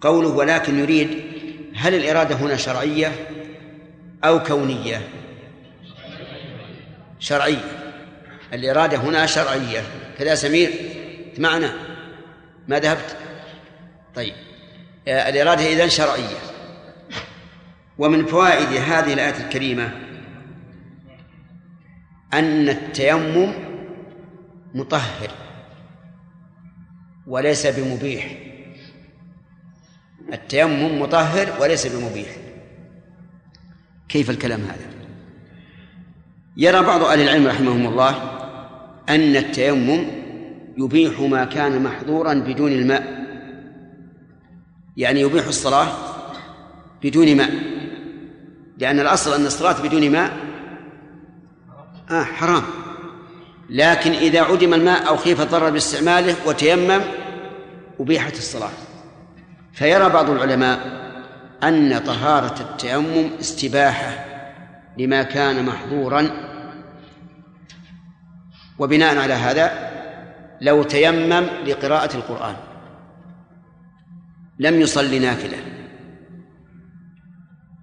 قوله ولكن يريد هل الإرادة هنا شرعية أو كونية؟ شرعية. الإرادة هنا شرعية. كذا سمير معنا ما ذهبت؟ طيب. الإرادة إذن شرعية. ومن فوائد هذه الآية الكريمة أن التيمم مطهر وليس بمبيح. التيمم مطهر وليس بمبيح. كيف الكلام هذا؟ يرى بعض أهل العلم رحمهم الله أن التيمم يبيح ما كان محظورا بدون الماء. يعني يبيح الصلاة بدون ماء. لأن الأصل أن الصلاة بدون ماء آه حرام. لكن إذا عدم الماء أو خيف الضرر باستعماله وتيمم أبيحت الصلاة. فيرى بعض العلماء أن طهارة التيمم استباحة لما كان محظورا. وبناء على هذا لو تيمم لقراءة القرآن لم يصلي نافلة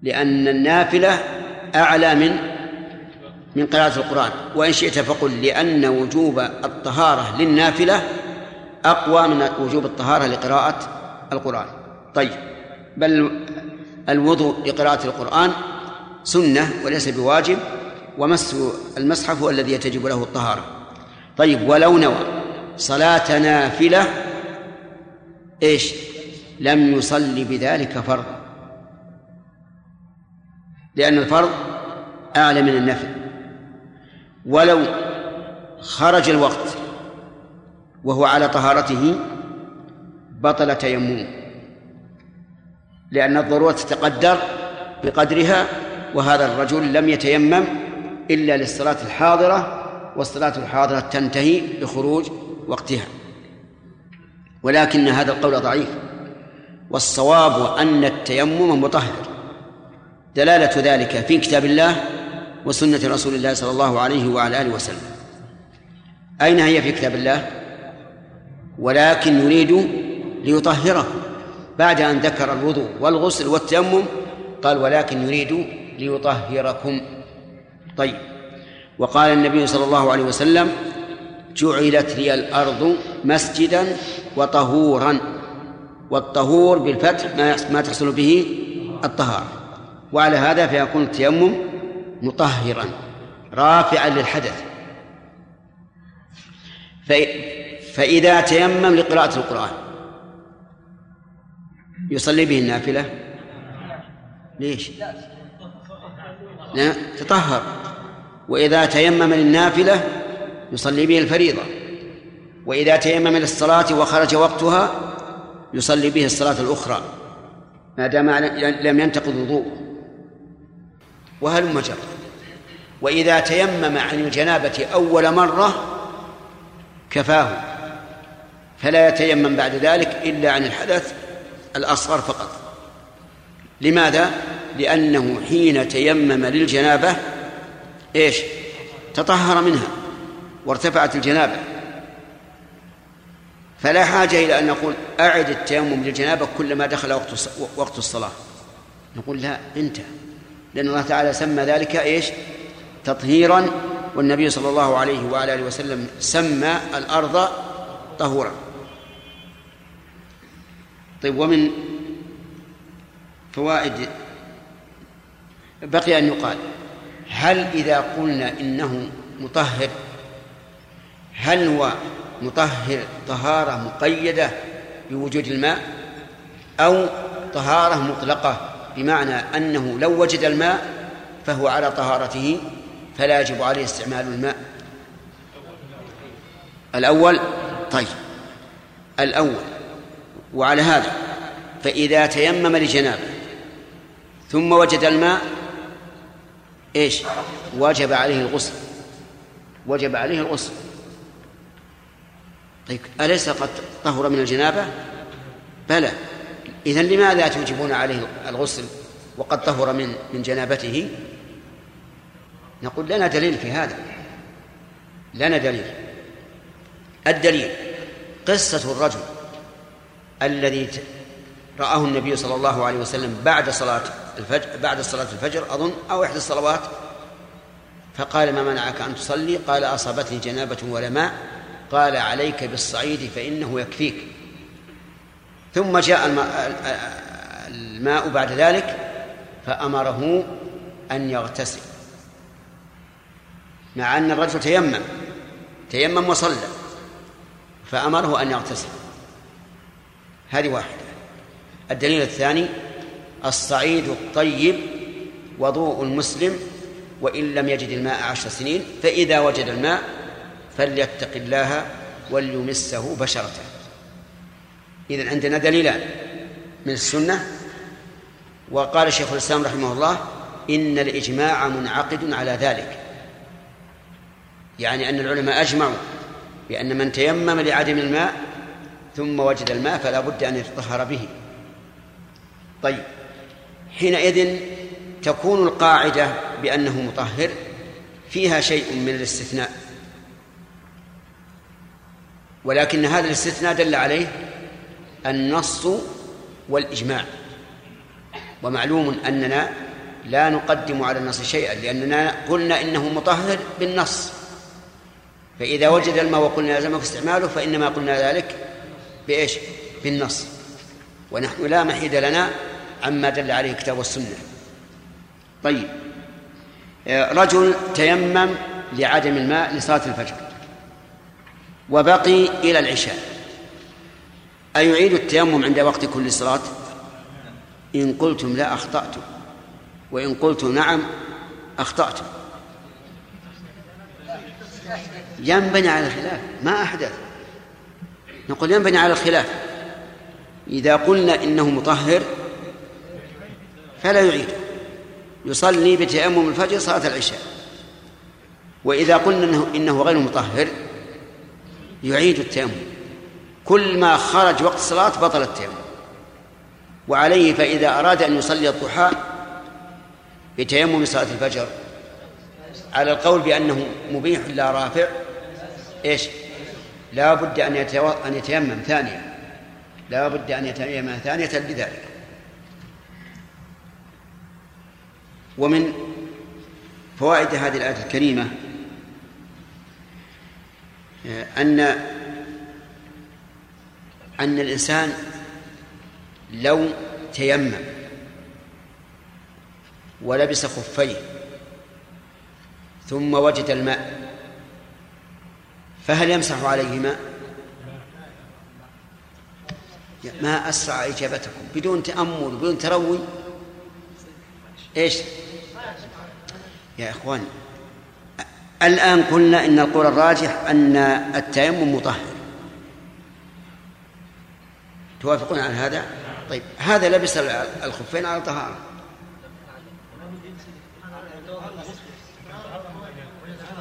لأن النافلة أعلى من من قراءة القرآن. وإن شئت فقل لأن وجوب الطهارة للنافلة أقوى من وجوب الطهارة لقراءة القرآن. طيب بل الوضوء لقراءة القرآن سنة وليس بواجب ومس المصحف هو الذي يتجب له الطهارة. طيب ولو نوى صلاة نافلة إيش؟ لم يصلي بذلك فرضا لأن الفرض أعلى من النفل. ولو خرج الوقت وهو على طهارته بطل تيممه لأن الضرورة تتقدر بقدرها وهذا الرجل لم يتيمم إلا للصلاة الحاضرة والصلاة الحاضرة تنتهي بخروج وقتها. ولكن هذا القول ضعيف والصواب أن التيمم مطهر. دلالة ذلك في كتاب الله وسنة رسول الله صلى الله عليه وعلى آله وسلم. أين هي في كتاب الله؟ ولكن يريد ليطهره. بعد أن ذكر الوضوء والغسل والتيمم قال ولكن يريد ليطهركم. طيب. وقال النبي صلى الله عليه وسلم جعلت لي الأرض مسجدا وطهورا والطهور بالفتح ما ما تحصل به الطهارة. وعلى هذا فيكون التيمم مطهرا رافعا للحدث. فإذا تيمم لقراءة القرآن. يصلي به النافلة. ليش؟ تطهر. وإذا تيمم للنافلة يصلي به الفريضة. وإذا تيمم للصلاة وخرج وقتها يصلي به الصلاة الأخرى. ما دام لم ينتقض وضوء وهل مجر وإذا تيمم عن الجنابة أول مرة كفاه فلا يتيمم بعد ذلك إلا عن الحدث الأصغر فقط. لماذا؟ لأنه حين تيمم للجنابة إيش؟ تطهر منها وارتفعت الجنابة. فلا حاجة إلى أن نقول أعد التيمم للجنابة كلما دخل وقت وقت الصلاة. نقول لا انتهى. لأن الله تعالى سمى ذلك إيش؟ تطهيرا والنبي صلى الله عليه وعلى آله وسلم سمى الأرض طهورا طيب ومن فوائد بقي أن يقال هل إذا قلنا إنه مطهر هل هو مطهر طهارة مقيدة بوجود الماء أو طهارة مطلقة بمعنى أنه لو وجد الماء فهو على طهارته فلا يجب عليه استعمال الماء. الأول طيب. الأول وعلى هذا فإذا تيمم لجنابه ثم وجد الماء إيش؟ وجب عليه الغسل. وجب عليه الغسل. طيب أليس قد طهر من الجنابة؟ بلى. إذن لماذا توجبون عليه الغسل وقد طهر من من جنابته؟ نقول لنا دليل في هذا. لنا دليل. الدليل قصة الرجل الذي رآه النبي صلى الله عليه وسلم بعد صلاة الفجر بعد صلاة الفجر أظن أو إحدى الصلوات. فقال ما منعك أن تصلي؟ قال أصابتني جنابة ولا ماء. قال عليك بالصعيد فإنه يكفيك. ثم جاء الماء, الماء بعد ذلك فأمره أن يغتسل. مع أن الرجل تيمم تيمم وصلى فأمره أن يغتسل. هذه واحدة. الدليل الثاني الصعيد الطيب وضوء المسلم وإن لم يجد الماء عشر سنين فإذا وجد الماء فليتق الله وليمسه بشرته إذن عندنا دليلان من السنة وقال شيخ الإسلام رحمه الله إن الإجماع منعقد على ذلك. يعني أن العلماء أجمعوا بأن من تيمم لعدم الماء ثم وجد الماء فلا بد أن يتطهر به. طيب حينئذ تكون القاعدة بأنه مطهر فيها شيء من الاستثناء ولكن هذا الاستثناء دل عليه النص والإجماع. ومعلوم أننا لا نقدم على النص شيئا لأننا قلنا إنه مطهر بالنص. فإذا وجد الماء وقلنا لازمك استعماله فإنما قلنا ذلك بإيش؟ بالنص. ونحن لا محيد لنا عما دل عليه الكتاب والسنة. طيب. رجل تيمم لعدم الماء لصلاة الفجر وبقي إلى العشاء. أيعيد التيمم عند وقت كل صلاة؟ إن قلتم لا أخطأتم وإن قلتم نعم أخطأتم. ينبني على الخلاف ما أحدث. نقول ينبني على الخلاف. إذا قلنا إنه مطهر فلا يعيد. يصلي بتيمم الفجر صلاة العشاء. وإذا قلنا إنه, إنه غير مطهر يعيد التيمم. كل ما خرج وقت الصلاة بطل التيمم. وعليه فإذا أراد أن يصلي الضحى بتيمم صلاة الفجر. على القول بأنه مبيح لا رافع. إيش؟ لا بد أن أن يتيمم ثانية لا بد أن يتيمم ثانية لذلك. ومن فوائد هذه الآية الكريمة آه، أن أن الإنسان لو تيمم ولبس خفيه ثم وجد الماء فهل يمسح عليهما ما أسرع إجابتكم بدون تأمل بدون تروي. إيش؟ يا إخوان الآن قلنا إن القول الراجح أن التيمم مطهر. توافقون على هذا؟ طيب هذا لبس الخفين على طهارة.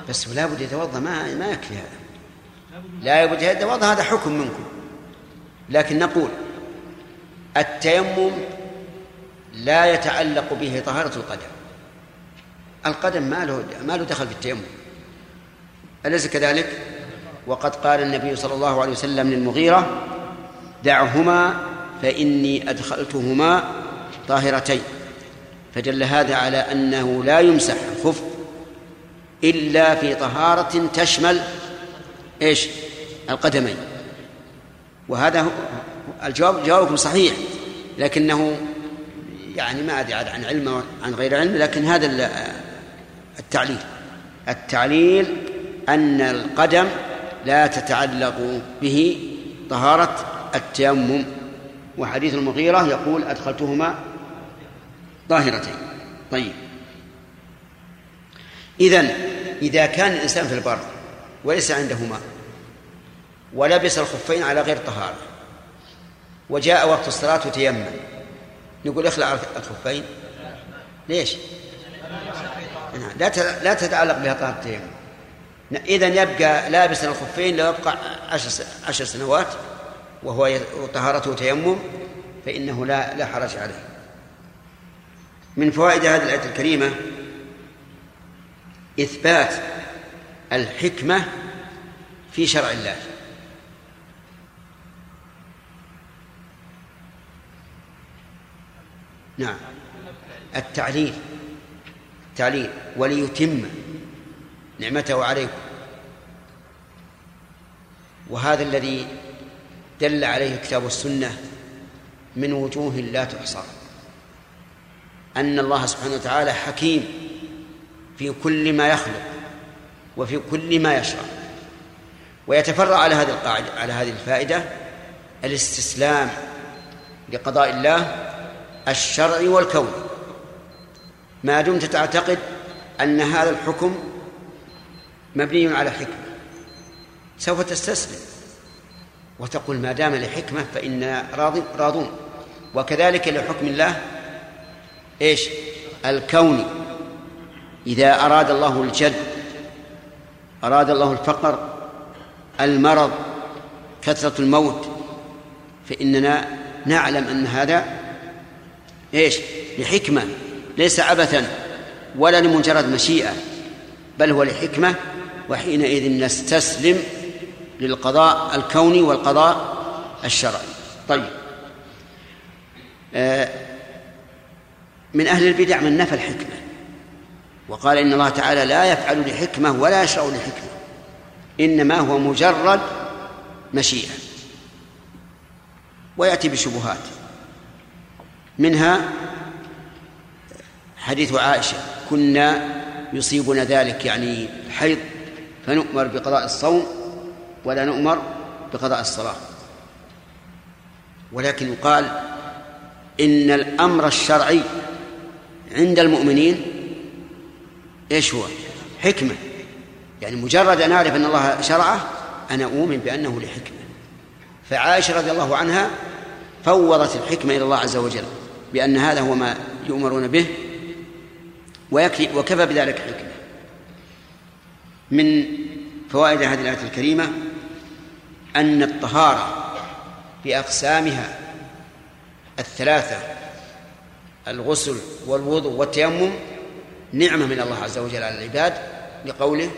بس لا بد يتوضأ ما ما يكفي هذا. لا بد يتوضأ هذا حكم منكم. لكن نقول التيمم لا يتعلق به طهارة القدم. القدم ما له ما له دخل في التيمم. أليس كذلك؟ وقد قال النبي صلى الله عليه وسلم للمغيرة دعهما فإني أدخلتهما طاهرتين. فدل هذا على أنه لا يمسح الخف إلا في طهارة تشمل إيش؟ القدمين. وهذا الجواب جوابكم صحيح لكنه يعني ما أدري عن علم عن غير علم لكن هذا التعليل. التعليل أن القدم لا تتعلق به طهارة التيمم وحديث المغيرة يقول أدخلتهما طاهرتين. طيب. إذن إذا كان الإنسان في البر وليس عنده ماء ولبس الخفين على غير طهارة وجاء وقت الصلاة وتيمم نقول اخلع الخفين. ليش؟ لا لا تتعلق بها طهارة التيمم إذا يبقى لابس الخفين لو يبقى عشر سنوات. وهو طهارته تيمم فإنه لا لا حرج عليه. من فوائد هذه الآية الكريمة إثبات الحكمة في شرع الله. نعم. التعليل. التعليل. وليتم نعمته عليكم. وهذا الذي دل عليه كتاب السنة من وجوه لا تحصى. أن الله سبحانه وتعالى حكيم في كل ما يخلق وفي كل ما يشرع. ويتفرع على هذه القاعدة على هذه الفائدة الاستسلام لقضاء الله الشرعي والكوني ما دمت تعتقد أن هذا الحكم مبني على حكمة. سوف تستسلم. وتقول ما دام لحكمة فإنا راض راضون. وكذلك لحكم الله إيش؟ الكوني إذا أراد الله الجد أراد الله الفقر المرض كثرة الموت فإننا نعلم أن هذا إيش؟ لحكمة. ليس عبثا ولا لمجرد مشيئة بل هو لحكمة. وحينئذ نستسلم للقضاء الكوني والقضاء الشرعي. طيب. آه من أهل البدع من نفى الحكمة. وقال إن الله تعالى لا يفعل لحكمة ولا يشرع لحكمة. إنما هو مجرد مشيئة. ويأتي بشبهات. منها حديث عائشة كنا يصيبنا ذلك يعني الحيض فنؤمر بقضاء الصوم ولا نؤمر بقضاء الصلاة. ولكن يقال إن الأمر الشرعي عند المؤمنين إيش هو؟ حكمة. يعني مجرد أن أعرف أن الله شرعه أنا أؤمن بأنه لحكمة. فعائشة رضي الله عنها فوضت الحكمة إلى الله عز وجل بأن هذا هو ما يؤمرون به ويكفي وكفى بذلك حكمة. من فوائد هذه الآية الكريمة أن الطهارة بأقسامها الثلاثة الغسل والوضوء والتيمم نعمة من الله عز وجل على العباد لقوله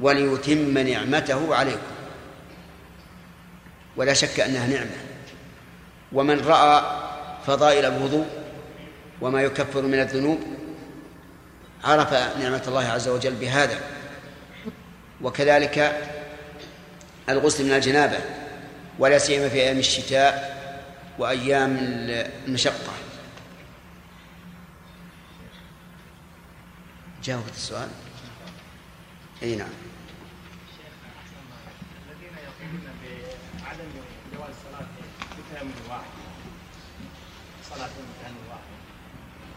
وليتم نعمته عليكم. ولا شك أنها نعمة. ومن رأى فضائل الوضوء وما يكفر من الذنوب عرف نعمة الله عز وجل بهذا. وكذلك الغسل من الجنابة ولا سيما في أيام الشتاء وأيام المشقة. جاوبت السؤال؟ أي نعم.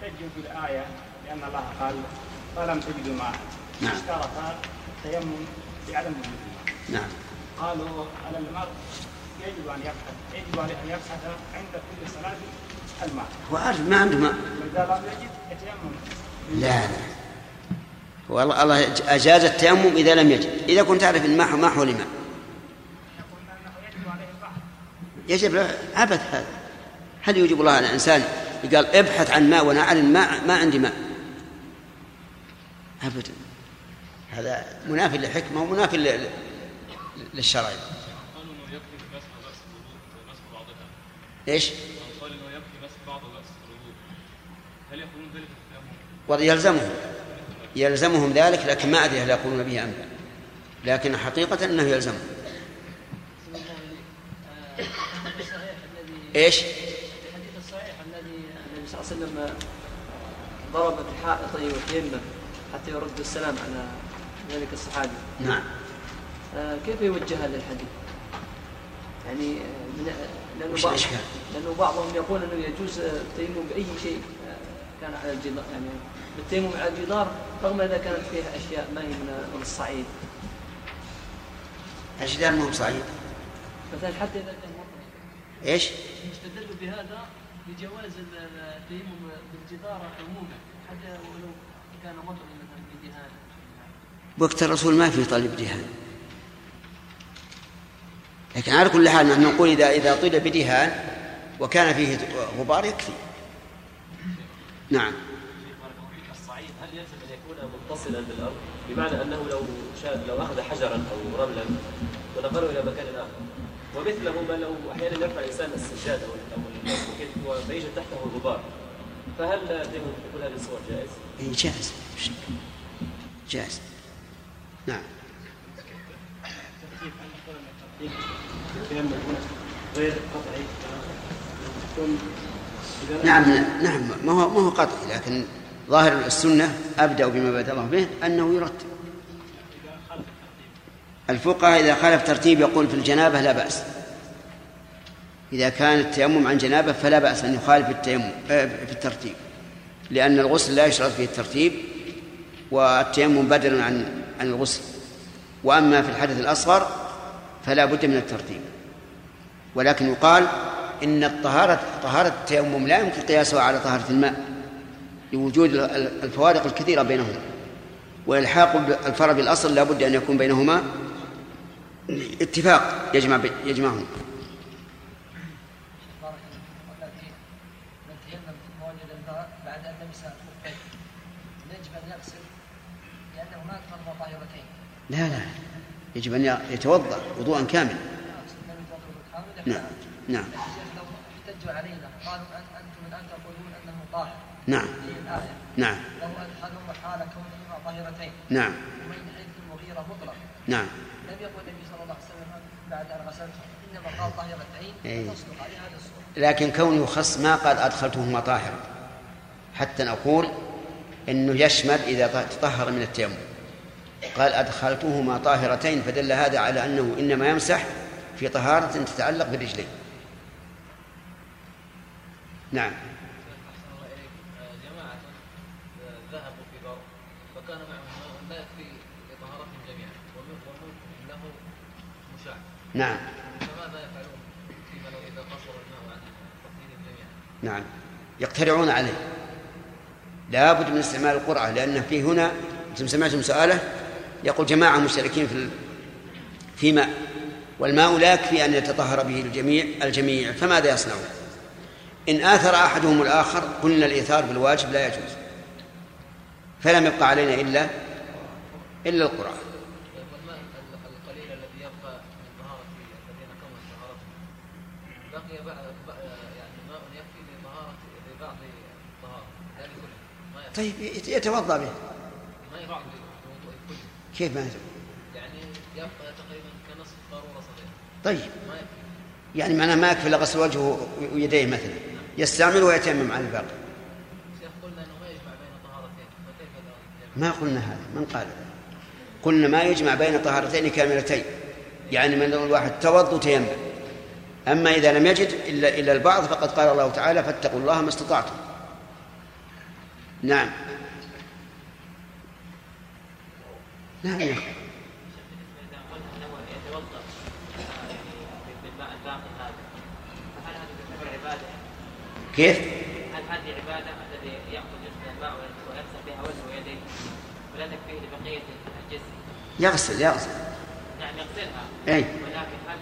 تجد الآية لأن الله قال فلم تجدوا ماء نعم. اشترط التيمم بعدم وجود الماء نعم. قالوا على المرء يجب أن يبحث يجب أن يبحث عند كل صلاة الماء. هو عارف ما عنده ماء. لم يجد يتيمم. لا لا. والله الله أجاز التيمم إذا لم يجد. إذا كنت تعرف أن ما ما حول ماء يجب عليه له عبث هذا. هل يجب الله على الإنسان؟ قال ابحث عن ماء وأنا أعلم ما ما عندي ماء. أبدا هذا منافي للحكمة ومنافي للشرع. قالوا إنه يكفي مسح راس الوضوء ومسح بعضها إيش؟ من قال إنه يكفي مسح بعض راس الوضوء هل يقولون ذلك؟ ويلزمهم يلزمهم. ذلك لكن ما أدري هل يقولون به أم لا. لكن حقيقة أنه يلزمهم. الحديث الصحيح الذي إيش؟ الحديث الصحيح الذي النبي صلى الله عليه وسلم ضرب بحائطه وتيمم حتى يرد السلام على ذلك الصحابي. نعم. آه، كيف يوجه هذا الحديث؟ يعني آه، من لأنه بعض؟ لأنه بعضهم يقول أنه يجوز آه، التيمم بأي شيء آه، كان على الجدار يعني بالتيمم على الجدار رغم إذا كانت فيها أشياء ما هي من الصعيد الجدار ما هو صعيد مثلا حتى إذا كان مطر إيش؟ يستدل بهذا بجواز ال- التيمم بالجدار عموما حتى ولو كان مطر مثلا بدهان وقت الرسول ما في طالب دهان لكن على كل حال نحن نقول إذا إذا طيل بدهان وكان فيه غبار يكفي. نعم. الصعيد هل يلزم أن يكون متصلا بالأرض؟ بمعنى أنه لو شاد لو أخذ حجرا أو رملا ونقله إلى مكان آخر. ومثله ما لو أحيانا يرفع الإنسان السجادة أو أو ويوجد تحته الغبار فهل كل هذه الصور جائز؟ إيه جائز. جائز. نعم. غير قطعي. نعم نعم. ما هو ما هو قطعي لكن ظاهر السنة أبدأ بما بدأ الله به أنه يرتب. الفقهاء إذا خالف ترتيب يقول في الجنابة لا بأس. إذا كان التيمم عن جنابة فلا بأس أن يخالف التيمم آه، في الترتيب. لأن الغسل لا يشترط فيه الترتيب والتيمم بدل عن عن الغسل. وأما في الحدث الأصغر فلا بد من الترتيب. ولكن يقال إن الطهارة طهارة التيمم لا يمكن قياسها على طهارة الماء لوجود الفوارق الكثيرة بينهما والحاق الفرع بالأصل لا بد أن يكون بينهما اتفاق يجمع يجمعهم ان ان لا لا يجب أن يتوضأ وضوءا كاملا. يتوضا نعم نعم. لو احتجوا علينا قالوا أن أنتم الان تقولون انه طاهر نعم الايه نعم. له ادخلوا حال كونهما طاهرتين نعم. ومن حيث المغيره مطلق نعم. لم يقل النبي صلى الله عليه وسلم بعد ان غسلته انما قال طاهرتين. تصدق لكن كونه يخص ما قال أدخلتهما طاهرا. حتى نقول إنه يشمل إذا تطهر من التيمم. قال أدخلتهما طاهرتين فدل هذا على أنه إنما يمسح في طهارة تتعلق بالرجلين نعم. جماعة ذهبوا في بر معهم لا يكفي جميعا مشاع نعم. فماذا يفعلون إذا قصر الماء؟ نعم. يقترعون عليه. لا بد من استعمال القرعة لأن في هنا أنتم سمعتم سؤاله؟ يقول جماعة مشتركين في في ماء والماء لا يكفي أن يتطهر به الجميع الجميع فماذا يصنعون؟ إن آثر أحدهم الآخر قلنا الإيثار بالواجب لا يجوز فلم يبقى علينا إلا إلا القرآن طيب يتوضأ به كيف ما يتوضأ؟ يعني يبقى تقريبا كنصف قارورة صغيرة. طيب. يعني معناه ما يكفي إلا غسل وجهه ويديه مثلا. يستعمل ويتيمم على الباقي. شيخ قلنا إنه ما يجمع بين طهارتين فكيف؟ ما قلنا هذا من قال؟ ذلك قلنا ما يجمع بين طهارتين كاملتين. يعني من الواحد توض وتيمم. أما إذا لم يجد إلا إلا البعض فقد قال الله تعالى فاتقوا الله ما استطعتم. نعم. نعم يا أخي إذا قلت أنه يتوضأ يعني بالماء الباقي هذا فهل هذا تعتبر عبادة؟ كيف؟ هل هذه عبادة الذي يأخذ جزء الماء ويغسل بها وجهه ويديه ولا تكفيه لبقية الجسم؟ يغسل يغسل نعم يغسلها أي ولكن هل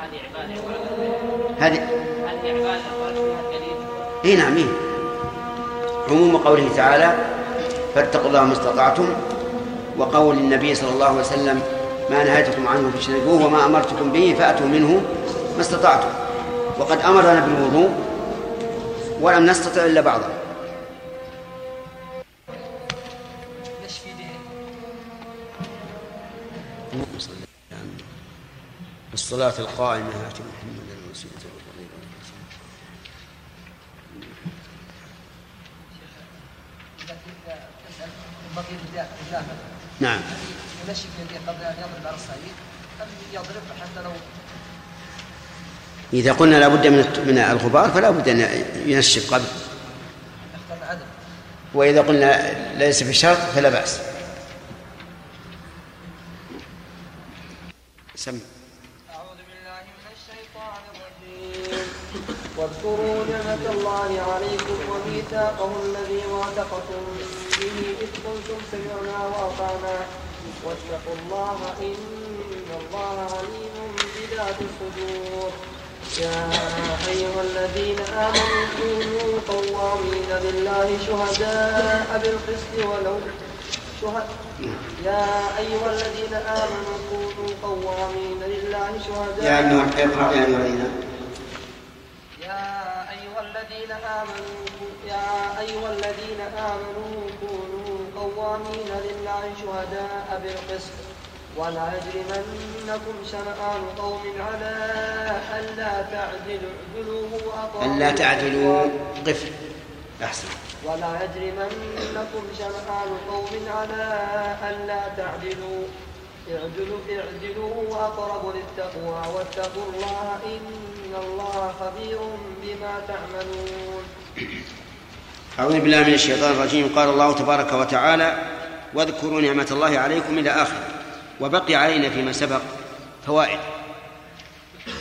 هذه عبادة هذه هل هي عبادة ورد فيها دليل؟ إي نعم إيه. عموم قوله تعالى فاتقوا الله ما استطعتم وقول النبي صلى الله عليه وسلم ما نهيتكم عنه فاجتنبوه وما أمرتكم به فأتوا منه ما استطعتم وقد أمرنا بالوضوء ولم نستطع إلا بعضه. الصلاة القائمة آت محمدا الوسيلة والفضيلة نعم ينشف يديه قبل ان يضرب على الصعيد ام يضرب حتى لو إذا قلنا لابد من الت- من الغبار فلا بد أن ينشف قبل. وإذا قلنا ليس في شرط فلا بأس. سم. أعوذ بالله من الشيطان الرجيم. واذكروا نعمة الله عليكم وميثاقه الذي واثقكم به إذ قلتم سمعنا وأطعنا. واتقوا الله إن الله عليم بذات الصدور. يا أيها الذين آمنوا كونوا قوامين لله شهداء بالقسط ولو شهد يا أيها الذين آمنوا كونوا قوامين لله شهداء يا أيها اقرأ يا أيها الذين آمنوا يا أيها الذين آمنوا كونوا قوامين لله شهداء بالقسط ولا يجرمنكم شنآن قوم على ألا تعدلوا اعدلوا أقرب ألا تعدلوا. للتقوى. قف أحسن. ولا يجرمنكم شنآن قوم على ألا تعدلوا. اعدلوا اعدلوا أقرب للتقوى واتقوا الله. إن الله خبير بما تعملون. أعوذ بالله من الشيطان الرجيم. قال الله تبارك وتعالى واذكروا نعمة الله عليكم إلى آخره. وبقي علينا فيما سبق فوائد.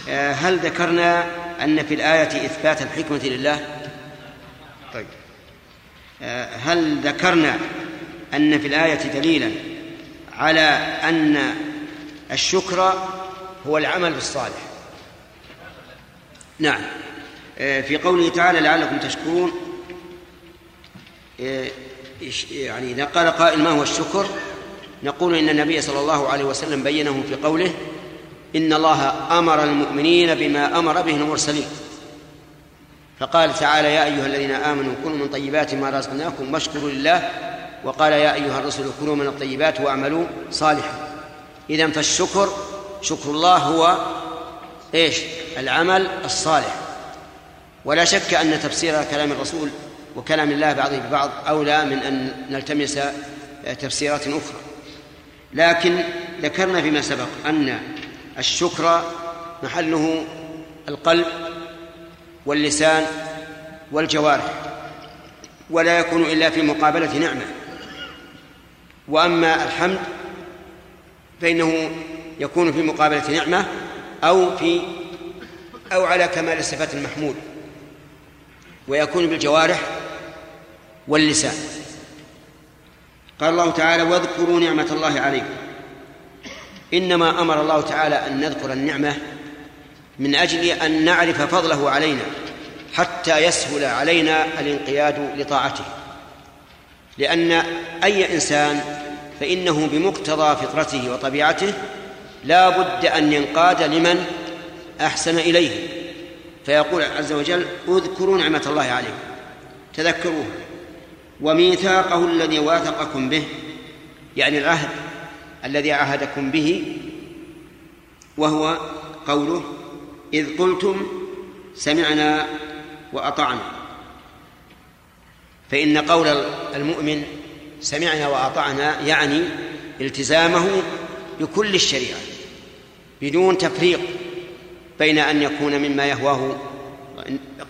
آه، هل ذكرنا أن في الآية إثبات الحكمة لله؟ طيب. آه، هل ذكرنا أن في الآية دليلا على أن الشكر هو العمل الصالح؟ نعم. آه، في قوله تعالى لعلكم تشكرون يعني إذا قال قائل ما هو الشكر؟ نقول إن النبي صلى الله عليه وسلم بينه في قوله إن الله أمر المؤمنين بما أمر به المرسلين. فقال تعالى يا أيها الذين آمنوا كلوا من طيبات ما رزقناكم واشكروا لله. وقال يا أيها الرسل كلوا من الطيبات واعملوا صالحا. إذا فالشكر شكر الله هو إيش؟ العمل الصالح. ولا شك أن تفسير كلام الرسول وكلام الله بعضه ببعض أولى من أن نلتمس تفسيرات أخرى. لكن ذكرنا فيما سبق أن الشكر محله القلب واللسان والجوارح ولا يكون إلا في مقابلة نعمة. وأما الحمد فإنه يكون في مقابلة نعمة أو في أو على كمال الصفات المحمود ويكون بالجوارح واللسان. قال الله تعالى واذكروا نعمة الله عليكم. إنما أمر الله تعالى أن نذكر النعمة من أجل أن نعرف فضله علينا حتى يسهل علينا الانقياد لطاعته. لأن أي إنسان فإنه بمقتضى فطرته وطبيعته لا بد أن ينقاد لمن أحسن إليه. فيقول عز وجل اذكروا نعمة الله عليكم. تذكروه. وميثاقه الذي واثقكم به يعني العهد الذي عاهدكم به وهو قوله إذ قلتم سمعنا وأطعنا. فإن قول المؤمن سمعنا وأطعنا يعني التزامه بكل الشريعة بدون تفريق بين أن يكون مما يهواه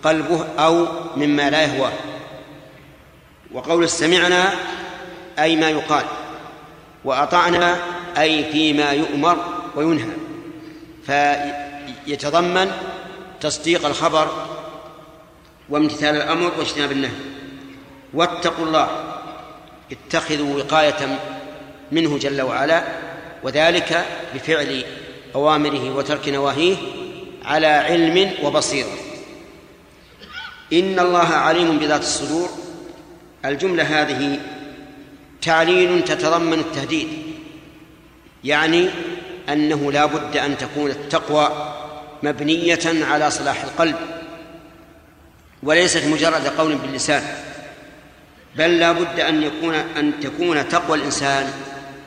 قلبه أو مما لا يهواه. وقول سمعنا أي ما يقال وأطعنا أي فيما يؤمر وينهى. فيتضمن تصديق الخبر وامتثال الأمر واجتناب النهي. واتقوا الله اتخذوا وقاية منه جل وعلا وذلك بفعل أوامره وترك نواهيه على علم وبصيرة. إن الله عليم بذات الصدور. الجملة هذه تعليل تتضمن التهديد يعني أنه لا بد أن تكون التقوى مبنية على صلاح القلب وليست مجرد قول باللسان بل لا بد أن يكون أن تكون تقوى الإنسان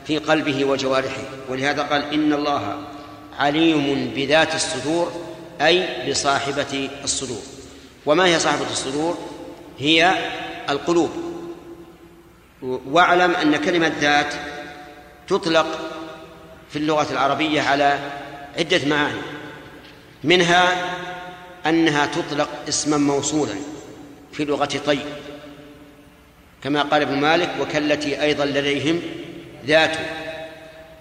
في قلبه وجوارحه ولهذا قال إن الله عليم بذات الصدور أي بصاحبة الصدور. وما هي صاحبة الصدور؟ هي القلوب. واعلم أن كلمة ذات تطلق في اللغة العربية على عدة معاني. منها أنها تطلق اسما موصولا في لغة طي. كما قال ابن مالك وكالتي أيضا لديهم ذات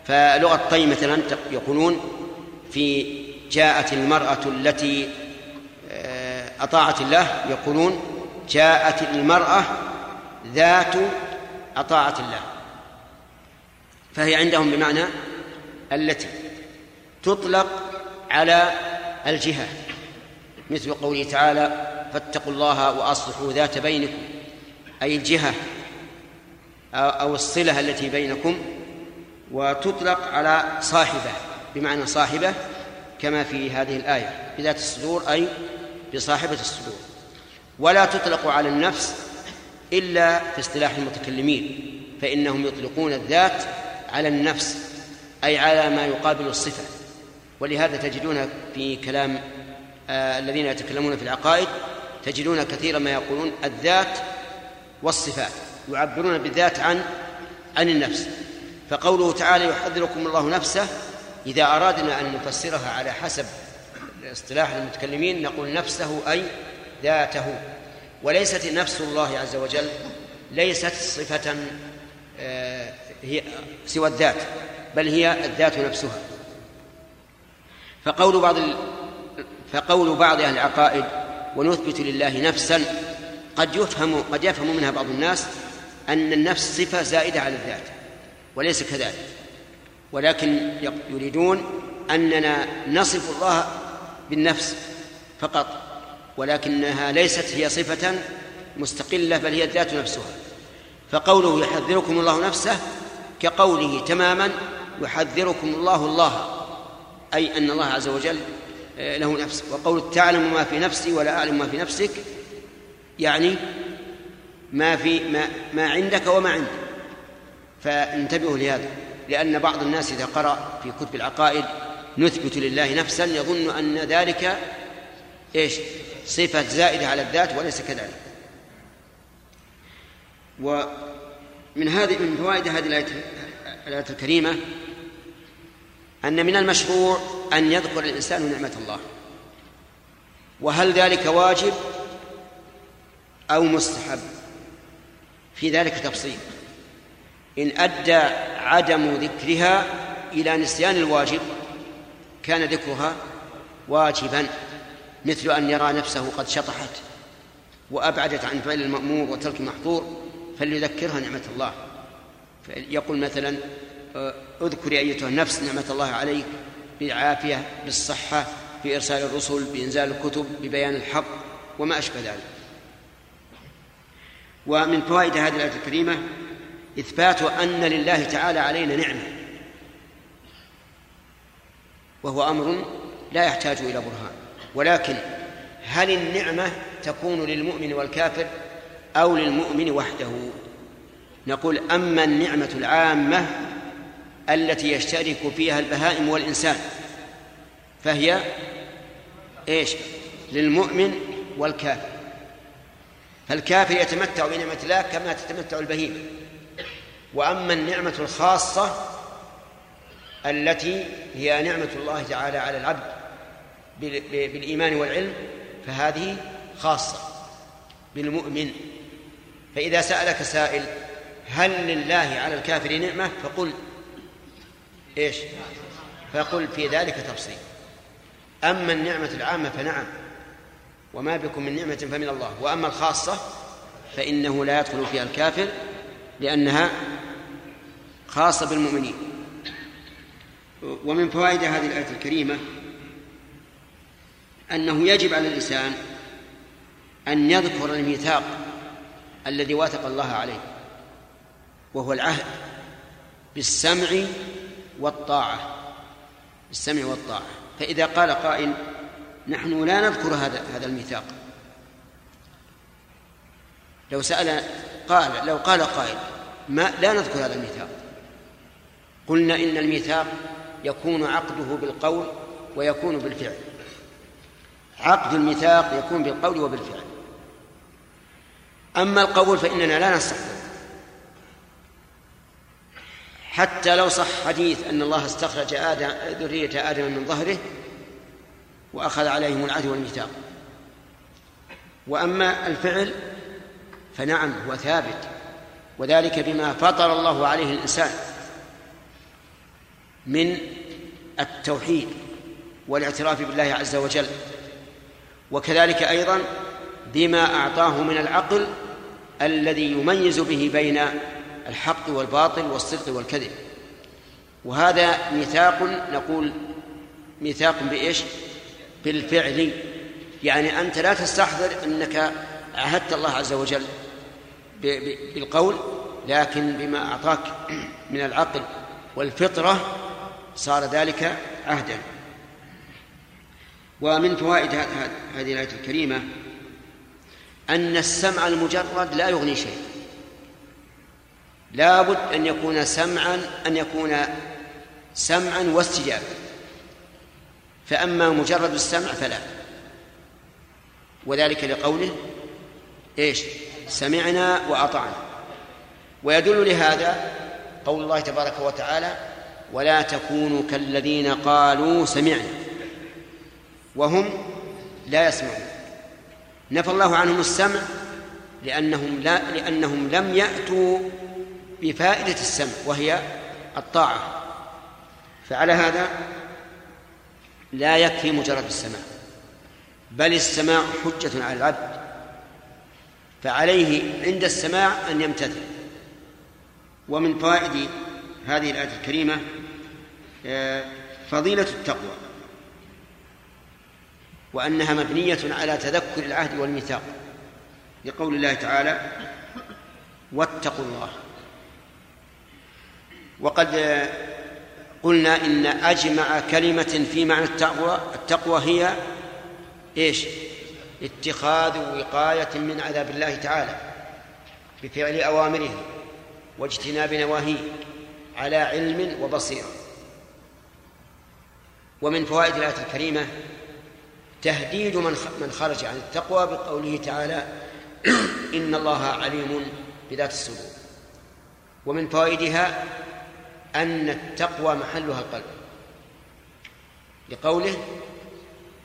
فلغة طي مثلا يقولون في جاءت المرأة التي آه، أطاعت الله يقولون جاءت المرأة ذات أطاعت الله. فهي عندهم بمعنى التي تطلق على الجهة. مثل قوله تعالى فاتقوا الله وأصلحوا ذات بينكم. أي الجهة أو الصلة التي بينكم وتطلق على صاحبة. بمعنى صاحبة كما في هذه الآية بذات الصدور أي بصاحبة الصدور. ولا تطلق على النفس إلا في اصطلاح المتكلمين فإنهم يطلقون الذات على النفس أي على ما يقابل الصفة. ولهذا تجدون في كلام آه الذين يتكلمون في العقائد تجدون كثيرا ما يقولون الذات والصفات يعبرون بالذات عن عن النفس. فقوله تعالى يحذركم الله نفسه. إذا أرادنا أن نفسرها على حسب اصطلاح المتكلمين نقول نفسه أي ذاته. وليست نفس الله عز وجل ليست صفة آه، هي سوى الذات بل هي الذات نفسها فقول بعض. فقول بعض أهل العقائد ونثبت لله نفسا قد يفهم قد يفهم منها بعض الناس أن النفس صفة زائدة على الذات وليس كذلك ولكن يريدون أننا نصف الله بالنفس فقط ولكنها ليست هي صفة مستقلة بل هي الذات نفسها. فقوله يحذركم الله نفسه كقوله تماما يحذركم الله الله أي أن الله عز وجل آه، له نفس. وقول تعلم ما في نفسي ولا أعلم ما في نفسك يعني ما في ما, ما عندك وما عندي. فانتبهوا لهذا لأن بعض الناس إذا قرأ في كتب العقائد نثبت لله نفسا يظن أن ذلك إيش؟ صفة زائدة على الذات وليس كذلك. ومن هذه من فوائد هذه الآية الآية الكريمة أن من المشروع أن يذكر الإنسان نعمة الله. وهل ذلك واجب أو مستحب؟ في ذلك تفصيل. إن أدى عدم ذكرها إلى نسيان الواجب كان ذكرها واجبا. مثل أن يرى نفسه قد شطحت وأبعدت عن فعل المأمور وترك المحظور فليذكرها نعمة الله. يقول مثلا اذكري أيتها النفس نعمة الله عليك بالعافية بالصحة بإرسال الرسل بإنزال الكتب ببيان الحق وما أشبه ذلك. ومن فوائد هذه الآية الكريمة إثبات أن لله تعالى علينا نعمة وهو أمر لا يحتاج إلى برهان. ولكن هل النعمة تكون للمؤمن والكافر أو للمؤمن وحده؟ نقول أما النعمة العامة التي يشترك فيها البهائم والإنسان فهي إيش؟ للمؤمن والكافر. فالكافر يتمتع بنعمة الله كما تتمتع البهيمة. وأما النعمة الخاصة التي هي نعمة الله تعالى على العبد بالإيمان والعلم فهذه خاصة بالمؤمن. فإذا سألك سائل هل لله على الكافر نعمة فقل إيش؟ فقل في ذلك تفصيل. أما النعمة العامة فنعم وما بكم من نعمة فمن الله. وأما الخاصة فإنه لا يدخل فيها الكافر لأنها خاصة بالمؤمنين. ومن فوائد هذه الآية الكريمة أنه يجب على الإنسان أن يذكر الميثاق الذي واثق الله عليه وهو العهد بالسمع والطاعة بالسمع والطاعة. فإذا قال قائل نحن لا نذكر هذا هذا الميثاق. لو سأل قال لو قال قائل ما لا نذكر هذا الميثاق. قلنا إن الميثاق يكون عقده بالقول ويكون بالفعل. عقد الميثاق يكون بالقول وبالفعل. أما القول فإننا لا نستحضر. حتى لو صح حديث أن الله استخرج آدم ذرية آدم من ظهره وأخذ عليهم العهد والميثاق. وأما الفعل فنعم هو ثابت. وذلك بما فطر الله عليه الإنسان من التوحيد والاعتراف بالله عز وجل. وكذلك أيضا بما أعطاه من العقل الذي يميز به بين الحق والباطل والصدق والكذب. وهذا ميثاق نقول ميثاق بإيش؟ بالفعل. يعني أنت لا تستحضر أنك عهدت الله عز وجل بالقول لكن بما أعطاك من العقل والفطرة صار ذلك عهدا. ومن فوائد هذه الآية الكريمة أن السمع المجرد لا يغني شيء. لابد أن يكون سمعا أن يكون سمعا واستجابة. فأما مجرد السمع فلا. وذلك لقوله إيش؟ سمعنا وأطعنا. ويدل لهذا قول الله تبارك وتعالى ولا تكونوا كالذين قالوا سمعنا. وهم لا يسمعون. نفى الله عنهم السمع لأنهم لا لأنهم لم يأتوا بفائدة السمع وهي الطاعة. فعلى هذا لا يكفي مجرد السماع بل السماع حجة على العبد فعليه عند السماع أن يمتثل. ومن فوائد هذه الآية الكريمة آه، فضيلة التقوى. وأنها مبنية على تذكر العهد والميثاق. لقول الله تعالى واتقوا الله. وقد قلنا إن أجمع كلمة في معنى التقوى التقوى هي إيش؟ اتخاذ وقاية من عذاب الله تعالى بفعل أوامره واجتناب نواهيه على علم وبصيرة. ومن فوائد الآية الكريمة تهديد من من خرج عن التقوى بقوله تعالى إن الله عليم بذات الصدور. ومن فوائدها أن التقوى محلها القلب. لقوله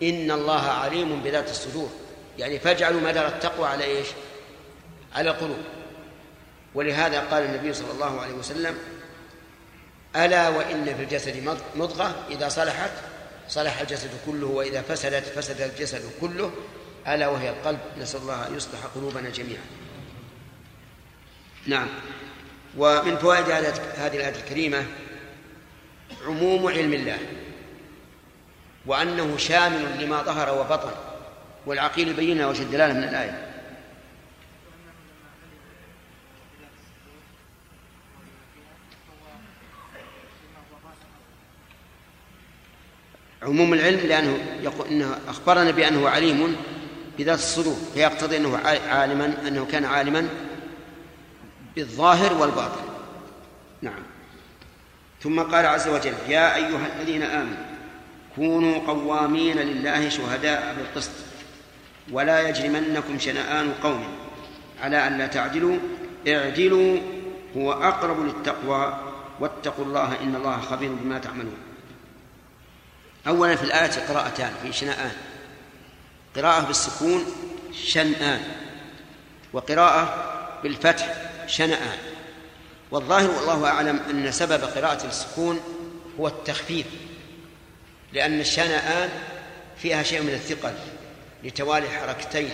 إن الله عليم بذات الصدور يعني فاجعلوا مدار التقوى على إيش؟ على القلوب. ولهذا قال النبي صلى الله عليه وسلم ألا وإن في الجسد مضغة إذا صلحت صلح الجسد كله وإذا فسدت فسد الجسد كله ألا وهي القلب. نسأل الله أن يصلح قلوبنا جميعا. نعم. ومن فوائد هذه الآية الكريمة عموم علم الله وأنه شامل لما ظهر وبطن والعقيل بينا وجه الدلالة من الآية. عموم العلم لأنه يقول إنه أخبرنا بأنه عليم بذات الصدور فيقتضي أنه عالما أنه كان عالما بالظاهر والباطن. نعم. ثم قال عز وجل يا أيها الذين آمنوا كونوا قوامين لله شهداء بالقسط ولا يجرمنكم شنآن قوم على أن لا تعدلوا اعدلوا هو أقرب للتقوى واتقوا الله إن الله خبير بما تعملون. أولا في الآية قراءتان في شنآن. قراءة بالسكون شنآن وقراءة بالفتح شنآن. والظاهر والله أعلم أن سبب قراءة السكون هو التخفيف لأن الشنآن فيها شيء من الثقل لتوالي الحركتين.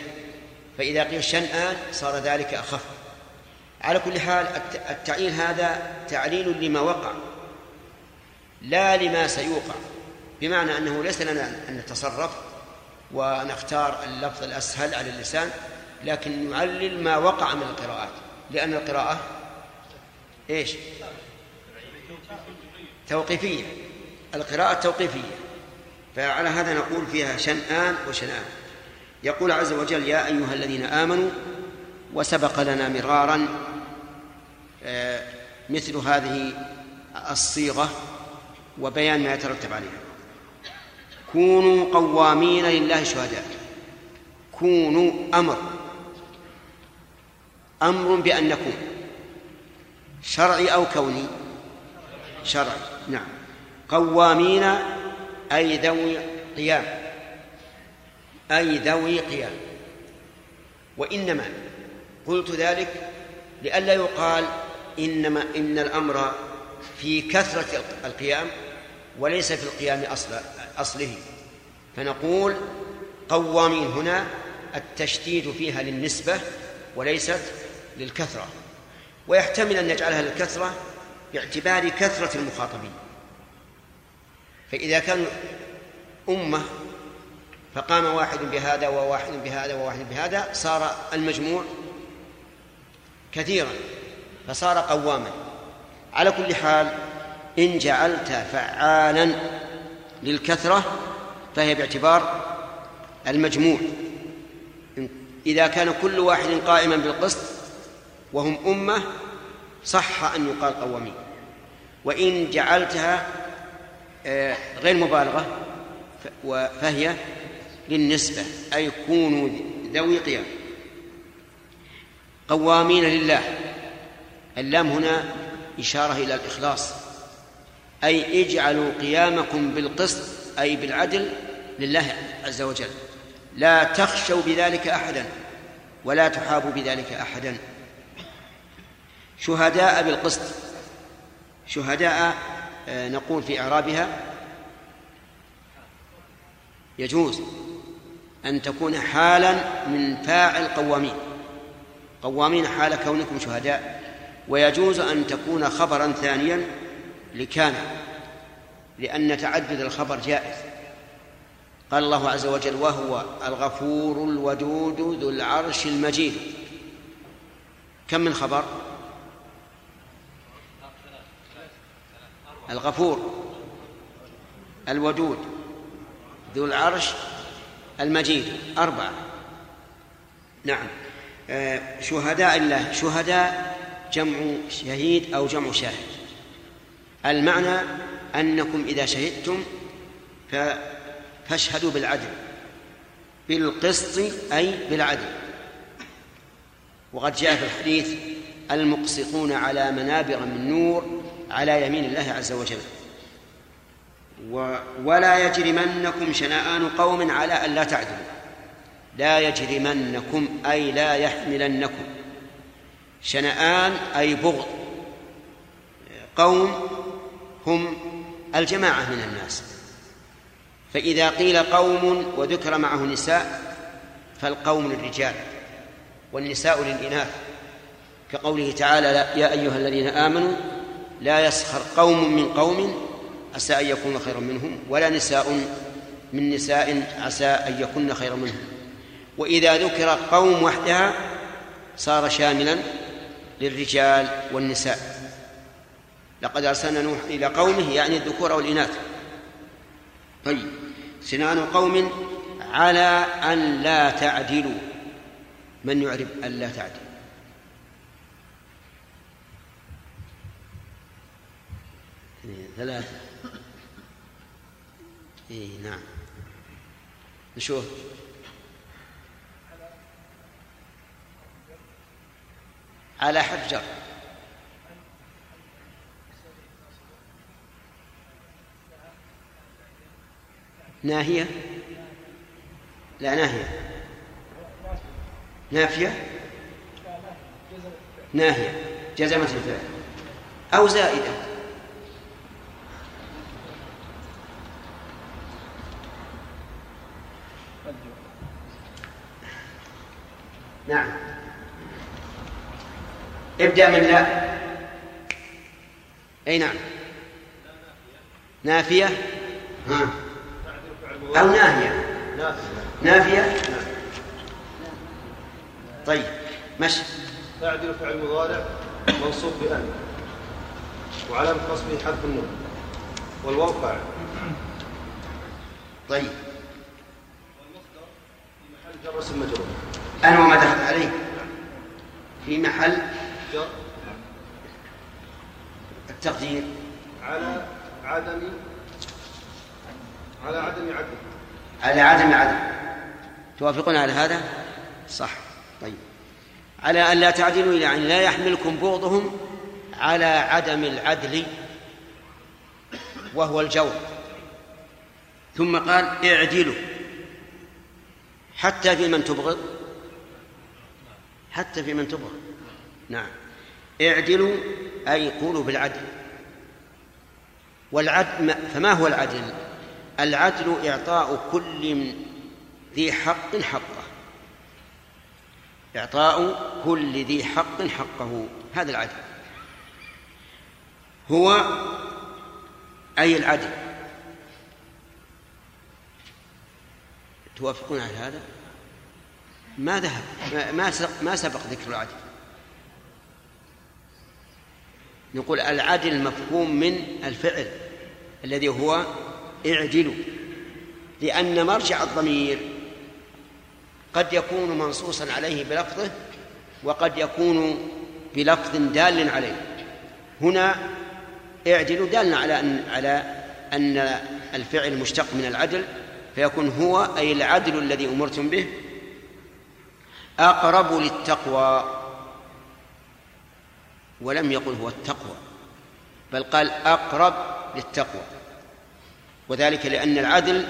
فإذا قيل شنآن صار ذلك أخف. على كل حال التعليل هذا تعليل لما وقع لا لما سيوقع. بمعنى أنه ليس لنا أن نتصرف ونختار اللفظ الأسهل على اللسان لكن نعلل ما وقع من القراءات. لأن القراءة إيش؟ توقيفية. القراءة توقيفية. فعلى هذا نقول فيها شنآن وشنآن. يقول عز وجل يا أيها الذين آمنوا وسبق لنا مرارا آه، مثل هذه الصيغة وبيان ما يترتب عليها. كونوا قوامين لله شهداء. كونوا أمر. أمر بأن نكون شرعي أو كوني؟ شرعي. نعم. قوامين أي ذوي قيام. أي ذوي قيام. وإنما قلت ذلك لئلا يقال إنما إن الأمر في كثرة القيام وليس في القيام أصل أصله. فنقول قوامين هنا التشديد فيها للنسبة وليست للكثرة. ويحتمل أن نجعلها للكثرة باعتبار كثرة المخاطبين. فإذا كان أمة فقام واحد بهذا وواحد بهذا وواحد بهذا صار المجموع كثيرا فصار قواما. على كل حال إن جعلت فعالا للكثرة فهي باعتبار المجموع. إذا كان كل واحد قائما بالقسط وهم أمة صح أن يقال قوامين. وإن جعلتها آه، غير مبالغة فهي للنسبة أي كونوا ذوي قيام قوامين لله. اللام هنا إشارة إلى الإخلاص. أي اجعلوا قيامكم بالقسط أي بالعدل لله عز وجل. لا تخشوا بذلك أحدا ولا تحابوا بذلك أحدا. شهداء بالقسط. شهداء آه، نقول في إعرابها يجوز أن تكون حالا من فاعل قوامين. قوامين حال كونكم شهداء. ويجوز أن تكون خبرا ثانيا لكان لأن تعدد الخبر جائز. قال الله عز وجل وهو الغفور الودود ذو العرش المجيد كم من خبر؟ الغفور الودود ذو العرش المجيد. أربعة. نعم. آه، شهداء الله. شهداء جمع شهيد أو جمع شاهد. المعنى أنكم إذا شهدتم فاشهدوا بالعدل بالقسط أي بالعدل. وقد جاء في الحديث المقسطون على منابر من نور على يمين الله عز وجل. ولا يجرمنكم شنآن قوم على أن لا تعدلوا. لا يجرمنكم أي لا يحملنكم. شنآن أي بغض. قوم هم الجماعة من الناس. فإذا قيل قوم وذكر معه نساء فالقوم للرجال والنساء للإناث. كقوله تعالى يا أيها الذين آمنوا لا يسخر قوم من قوم عسى أن يكونوا خيرا منهم ولا نساء من نساء عسى أن يكون خيرا منهم. وإذا ذكر قوم وحدها صار شاملا للرجال والنساء. لقد أرسلنا نوح إلى قومه يعني الذكور والإناث. طيب سنان قوم على أن لا تعدلوا. من يعرب أن لا تعدل؟ اثنين ثلاثة. إيه نعم. نشوف. على حرف جر ناهية؟ لا ناهية. نافية؟ ناهية. جزمت الفعل. أو زائدة. نعم. ابدأ من لا. أي نعم. نافية؟ ها. أو ناهية نافية. طيب مشي تعدل فعل مضارع منصوب بأن. وعلامة نصبه حرف النون. والواو فاعل. طيب. محل جر اسم مجرور أنا وما دخل عليه في محل جر التقدير على عدم على عدم عدل على عدم عدل توافقون على هذا؟ صح. طيب. على أن لا تعدلوا أن لا يحملكم بغضهم على عدم العدل وهو الجور. ثم قال اعدلوا. حتى في من تبغض؟ حتى في من تبغض. نعم. اعدلوا أي قولوا بالعدل. والعدل فما هو العدل؟ العدل إعطاء كل ذي حق حقه. إعطاء كل ذي حق حقه. هذا العدل. هو أي العدل؟ توافقون على هذا؟ ما ذهب ما ما سبق ذكر العدل. نقول العدل مفهوم من الفعل الذي هو اعدلوا لأن مرجع الضمير قد يكون منصوصا عليه بلفظه وقد يكون بلفظ دال عليه. هنا اعدلوا دال على أن على أن الفعل مشتق من العدل فيكون هو أي العدل الذي أمرتم به أقرب للتقوى ولم يقل هو التقوى بل قال أقرب للتقوى. وذلك لأن العدل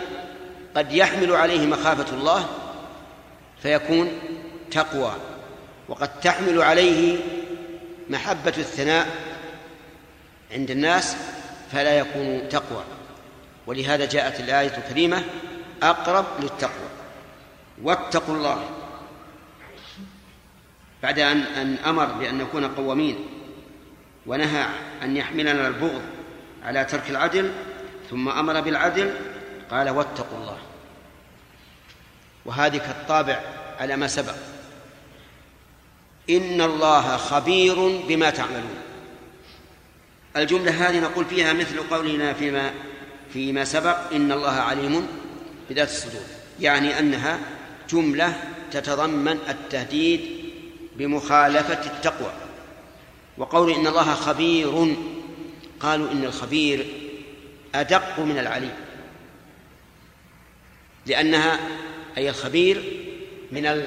قد يحمل عليه مخافة الله فيكون تقوى وقد تحمل عليه محبة الثناء عند الناس فلا يكون تقوى. ولهذا جاءت الآية الكريمة أقرب للتقوى واتقوا الله. بعد أن أن أمر بأن نكون قوامين ونهى أن يحملنا البغض على ترك العدل ثم أمر بالعدل قال واتقوا الله. وهذه كالطابع على ما سبق. إن الله خبير بما تعملون. الجملة هذه نقول فيها مثل قولنا فيما فيما سبق إن الله عليم بذات الصدور. يعني أنها جملة تتضمن التهديد بمخالفة التقوى. وقول إن الله خبير قالوا إن الخبير أدق من العليم. لأنها أي الخبير من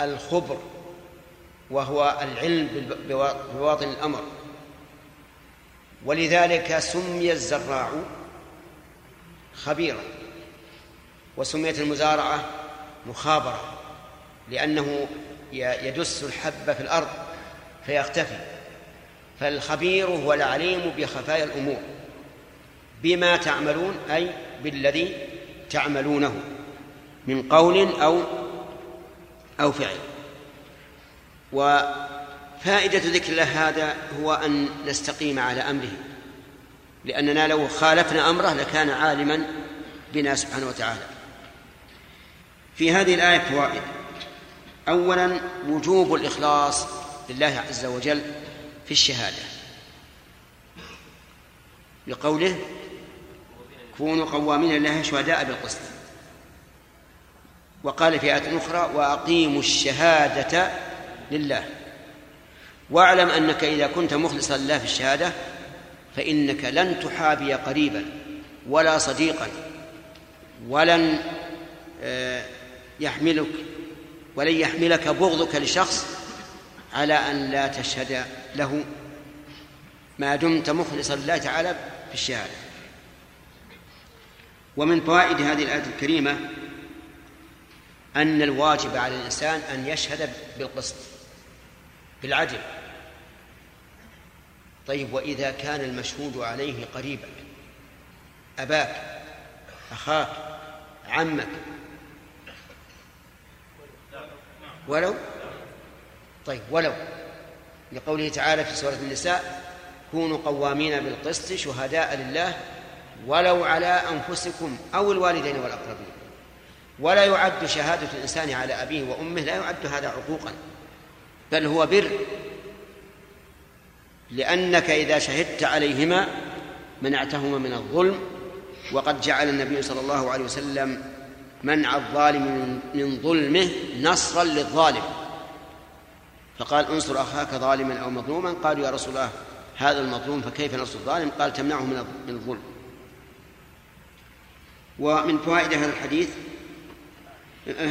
الخبر وهو العلم بواطن الأمر. ولذلك سمي الزراع خبيرا وسميت المزارعة مخابرة لأنه يدس الحب في الأرض فيختفي. فالخبير هو العليم بخفايا الأمور بما تعملون أي بالذي تعملونه. من قول أو أو فعل. وفائدة ذكر الله هذا هو أن نستقيم على أمره. لأننا لو خالفنا أمره لكان عالما بنا سبحانه وتعالى. في هذه الآية فوائد. أولا وجوب الإخلاص لله عز وجل في الشهادة. لقوله كونوا قوامين لله شهداء بالقسط. وقال في آية أخرى وأقيموا الشهادة لله. واعلم أنك إذا كنت مخلصا لله في الشهادة فإنك لن تحابي قريبا ولا صديقا ولن آه، يحملك ولن يحملك بغضك لشخص على أن لا تشهد له ما دمت مخلصا لله تعالى في الشهادة. ومن فوائد هذه الآية الكريمة أن الواجب على الإنسان أن يشهد بالقسط بالعدل طيب وإذا كان المشهود عليه قريبك أباك أخاك عمك ولو؟ طيب ولو. لقوله تعالى في سورة النساء كونوا قوامين بالقسط شهداء لله ولو على أنفسكم أو الوالدين والأقربين. ولا يعد شهادة الإنسان على أبيه وأمه لا يعد هذا عقوقا بل هو بر. لأنك إذا شهدت عليهما منعتهما من الظلم وقد جعل النبي صلى الله عليه وسلم منع الظالم من ظلمه نصرا للظالم. فقال انصر أخاك ظالما أو مظلوما. قالوا يا رسول الله هذا المظلوم فكيف نصر الظالم؟ قال تمنعه من الظلم. ومن فوائد هذا الحديث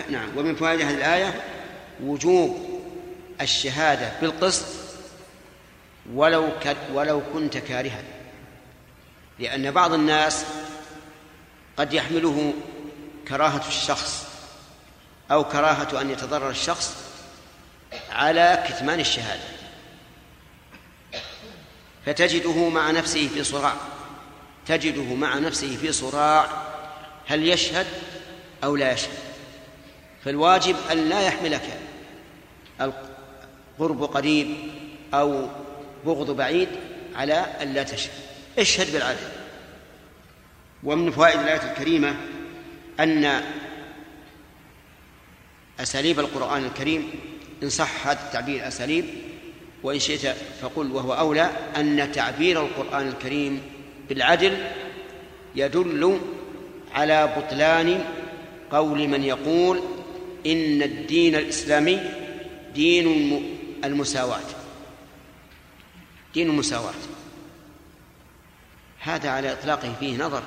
نعم. ومن فوائد هذه الآية وجوب الشهادة بالقسط ولو ولو كنت كارها. لأن بعض الناس قد يحمله كراهة الشخص أو كراهة أن يتضرر الشخص على كتمان الشهادة. فتجده مع نفسه في صراع. تجده مع نفسه في صراع هل يشهد أو لا يشهد. فالواجب أن لا يحملك القرب قريب أو بغض بعيد على أن لا تشهد. اشهد بالعدل. ومن فوائد الآية الكريمة أن أساليب القرآن الكريم إن صح هذا التعبير أساليب وإن شئت فقل وهو أولى أن تعبير القرآن الكريم بالعدل يدل على بطلان قول من يقول إن الدين الإسلامي دين المساواة. دين المساواة. هذا على إطلاقه فيه نظر.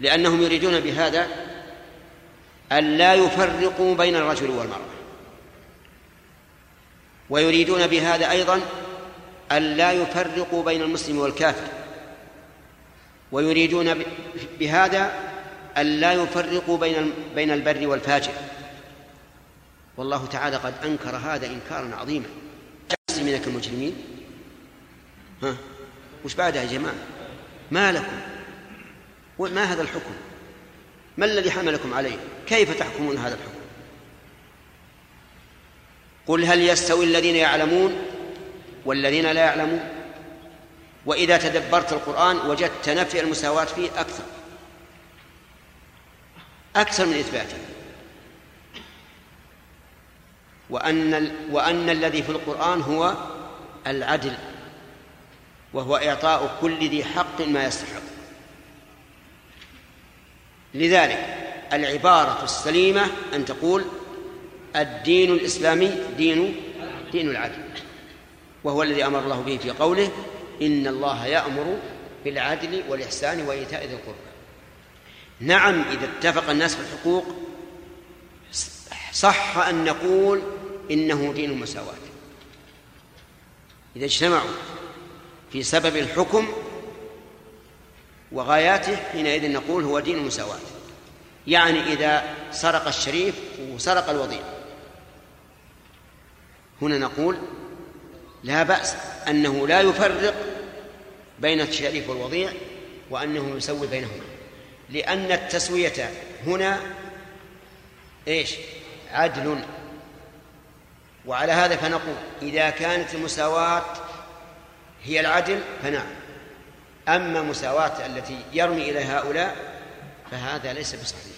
لأنهم يريدون بهذا أن لا يفرقوا بين الرجل والمرأة. ويريدون بهذا أيضا أن لا يفرقوا بين المسلم والكافر. ويريدون بهذا أن لا يفرقوا بين بين البر والفاجر. والله تعالى قد أنكر هذا إنكارا عظيما. المسلمين كالمجرمين ها؟ وش بعدها يا جماعة؟ ما لكم؟ ما هذا الحكم؟ ما الذي حملكم عليه؟ كيف تحكمون هذا الحكم؟ قل هل يستوي الذين يعلمون والذين لا يعلمون؟ وإذا تدبرت القرآن وجدت نفي المساواة فيه أكثر. أكثر من إثباته. وأن وأن الذي في القرآن هو العدل وهو إعطاء كل ذي حق ما يستحق. لذلك العبارة السليمة أن تقول الدين الإسلامي دين دين العدل وهو الذي أمر الله به في قوله إن الله يأمر بالعدل والإحسان وإيتاء ذي القربى. نعم إذا اتفق الناس في الحقوق صح أن نقول إنه دين المساواة. إذا اجتمعوا في سبب الحكم وغاياته حينئذ نقول هو دين المساواة. يعني إذا سرق الشريف وسرق الوضيع. هنا نقول لا بأس أنه لا يفرق بين الشريف والوضيع وأنه يسوي بينهما. لأن التسوية هنا إيش؟ عدل. وعلى هذا فنقول إذا كانت المساواة هي العدل فنعم. أما مساواة التي يرمي إلى هؤلاء فهذا ليس بصحيح.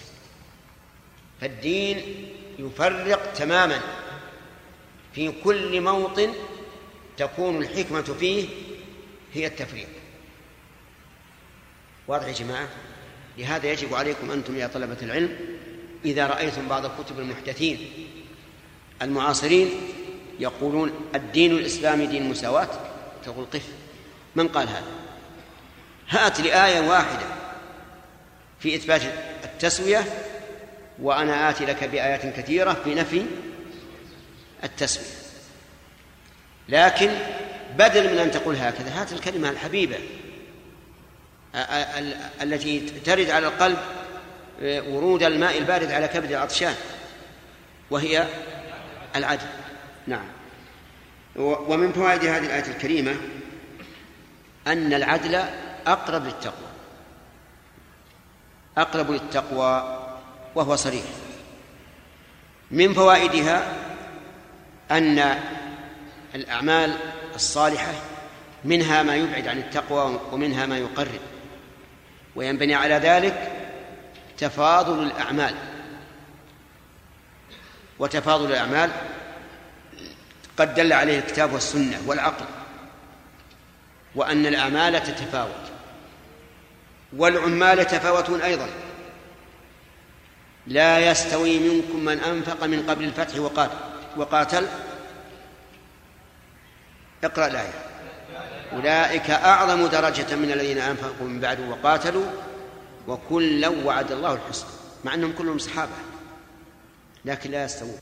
فالدين يفرق تماما. في كل موطن تكون الحكمة فيه هي التفريق. واضح يا جماعة؟ لهذا يجب عليكم أنتم يا طلبة العلم إذا رأيتم بعض الكتب المحدثين المعاصرين يقولون الدين الإسلامي دين مساواة تقول قف. من قال هذا؟ هات لي آية واحدة في إثبات التسوية وأنا آتي لك بآيات كثيرة في نفي التسوية. لكن بدل من أن تقول هكذا هات الكلمة الحبيبة. التي ترد على القلب ورود الماء البارد على كبد العطشان وهي العدل. نعم. ومن فوائد هذه الآية الكريمة أن العدل أقرب للتقوى. أقرب للتقوى وهو صريح. من فوائدها أن الأعمال الصالحة منها ما يبعد عن التقوى ومنها ما يقرب. وينبني على ذلك تفاضل الأعمال. وتفاضل الأعمال قد دل عليه الكتاب والسنة والعقل وأن الأعمال تتفاوت والعمال يتفاوتون أيضا. لا يستوي منكم من أنفق من قبل الفتح وقاتل. وقاتل. اقرأ الآية. أولئك أعظم درجة من الذين أنفقوا من بعد وقاتلوا وكلا وعد الله الحسنى مع أنهم كلهم صحابة لكن لا يستوون.